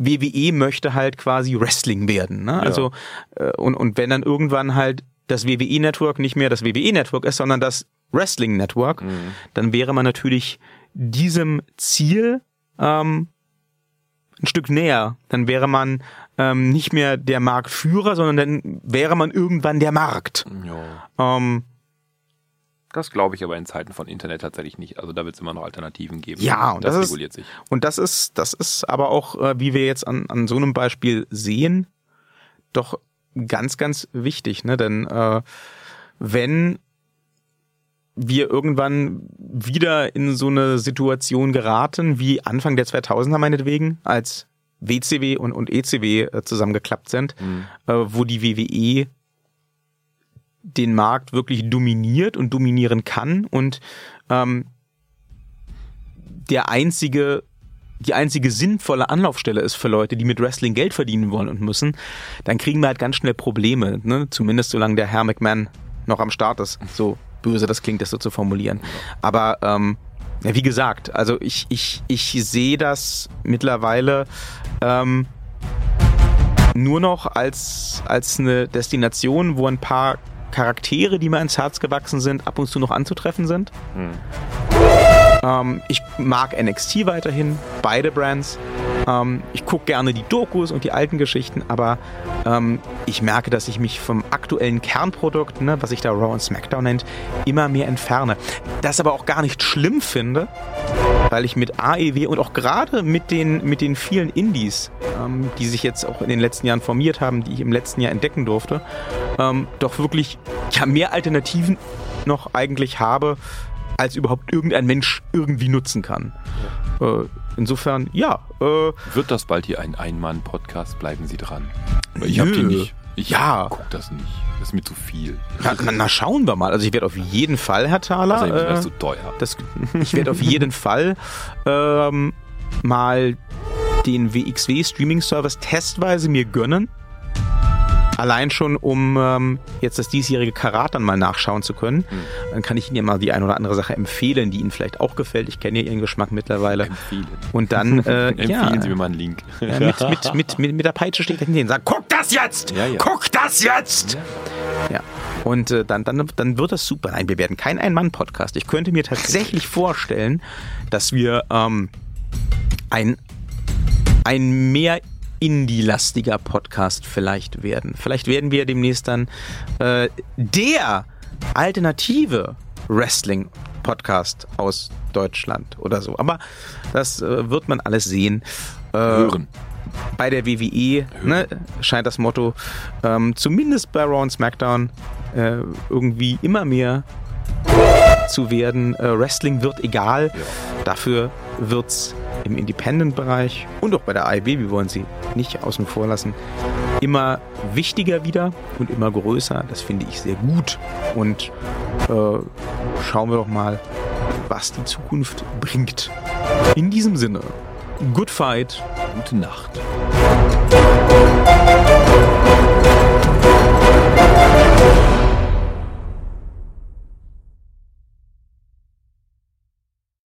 WWE möchte halt quasi Wrestling werden. Ne? Also äh, und, und wenn dann irgendwann halt das WWE-Network nicht mehr das WWE-Network ist, sondern das Wrestling-Network, dann wäre man natürlich diesem Ziel ähm, ein Stück näher. Dann wäre man ähm, nicht mehr der Marktführer, sondern dann wäre man irgendwann der Markt. Ja. Ähm, Das glaube ich aber in Zeiten von Internet tatsächlich nicht. Also da wird es immer noch Alternativen geben. Ja, und das, das ist- reguliert sich. Und das ist, das ist aber auch, äh, wie wir jetzt an, an so einem Beispiel sehen, doch ganz, ganz wichtig, ne? Denn äh, wenn wir irgendwann wieder in so eine Situation geraten, wie Anfang der 2000er meinetwegen, als WCW und, und ECW äh, zusammengeklappt sind, äh, wo die WWE den Markt wirklich dominiert und dominieren kann und ähm, der einzige die einzige sinnvolle Anlaufstelle ist für Leute, die mit Wrestling Geld verdienen wollen und müssen, dann kriegen wir halt ganz schnell Probleme. Ne? Zumindest solange der Herr McMahon noch am Start ist. So böse das klingt, das so zu formulieren. Aber ähm, ja, wie gesagt, also ich, ich, ich sehe das mittlerweile ähm, nur noch als, als eine Destination, wo ein paar Charaktere, die mir ins Herz gewachsen sind, ab und zu noch anzutreffen sind. Ähm, ich mag NXT weiterhin, beide Brands. Ähm, ich gucke gerne die Dokus und die alten Geschichten, aber ähm, ich merke, dass ich mich vom aktuellen Kernprodukt, ne, was sich da Raw und SmackDown nennt, immer mehr entferne. Das aber auch gar nicht schlimm finde, weil ich mit AEW und auch gerade mit den, mit den vielen Indies, ähm, die sich jetzt auch in den letzten Jahren formiert haben, die ich im letzten Jahr entdecken durfte, ähm, doch wirklich ja, mehr Alternativen noch eigentlich habe, als überhaupt irgendein Mensch irgendwie nutzen kann. Äh, insofern, ja, äh, Wird das bald hier ein Ein-Mann-Podcast? Bleiben Sie dran. Ich hab die nicht. Ich Ja. guck das nicht. Das ist mir zu viel. na, na, schauen wir mal. Also ich werde auf jeden Fall, Herr Thaler, Außerdem ist äh, das zu teuer. das, ich werde auf jeden Fall ähm, mal den WXW Streaming Service testweise mir gönnen. Allein schon, um ähm, jetzt das diesjährige Karat dann mal nachschauen zu können. Dann kann ich Ihnen ja mal die ein oder andere Sache empfehlen, die Ihnen vielleicht auch gefällt. Ich kenne ja Ihren Geschmack mittlerweile. Empfehlen. Und dann, (laughs) äh, Empfehlen ja, Sie mir mal einen Link. ja, mit, mit, mit, mit, mit der Peitsche steht hinten und sagt, guck das jetzt! Ja, ja. Guck das jetzt! Ja. Und äh, dann, dann, dann wird das super. Nein, wir werden kein Ein-Mann-Podcast. Ich könnte mir tatsächlich vorstellen, dass wir ähm, ein, ein mehr Indie-lastiger Podcast vielleicht werden. Vielleicht werden wir demnächst dann äh, der alternative Wrestling-Podcast aus Deutschland oder so. Aber das äh, wird man alles sehen. Äh, Hören. bei der WWE ne, scheint das Motto ähm, zumindest bei Raw und SmackDown äh, irgendwie immer mehr zu werden. Äh, Wrestling wird egal. Dafür wird's im Independent-Bereich und auch bei der AEW, wir wollen sie nicht außen vor lassen, immer wichtiger wieder und immer größer. Das finde ich sehr gut. Und äh, schauen wir doch mal, was die Zukunft bringt. In diesem Sinne, good fight. Gute Nacht.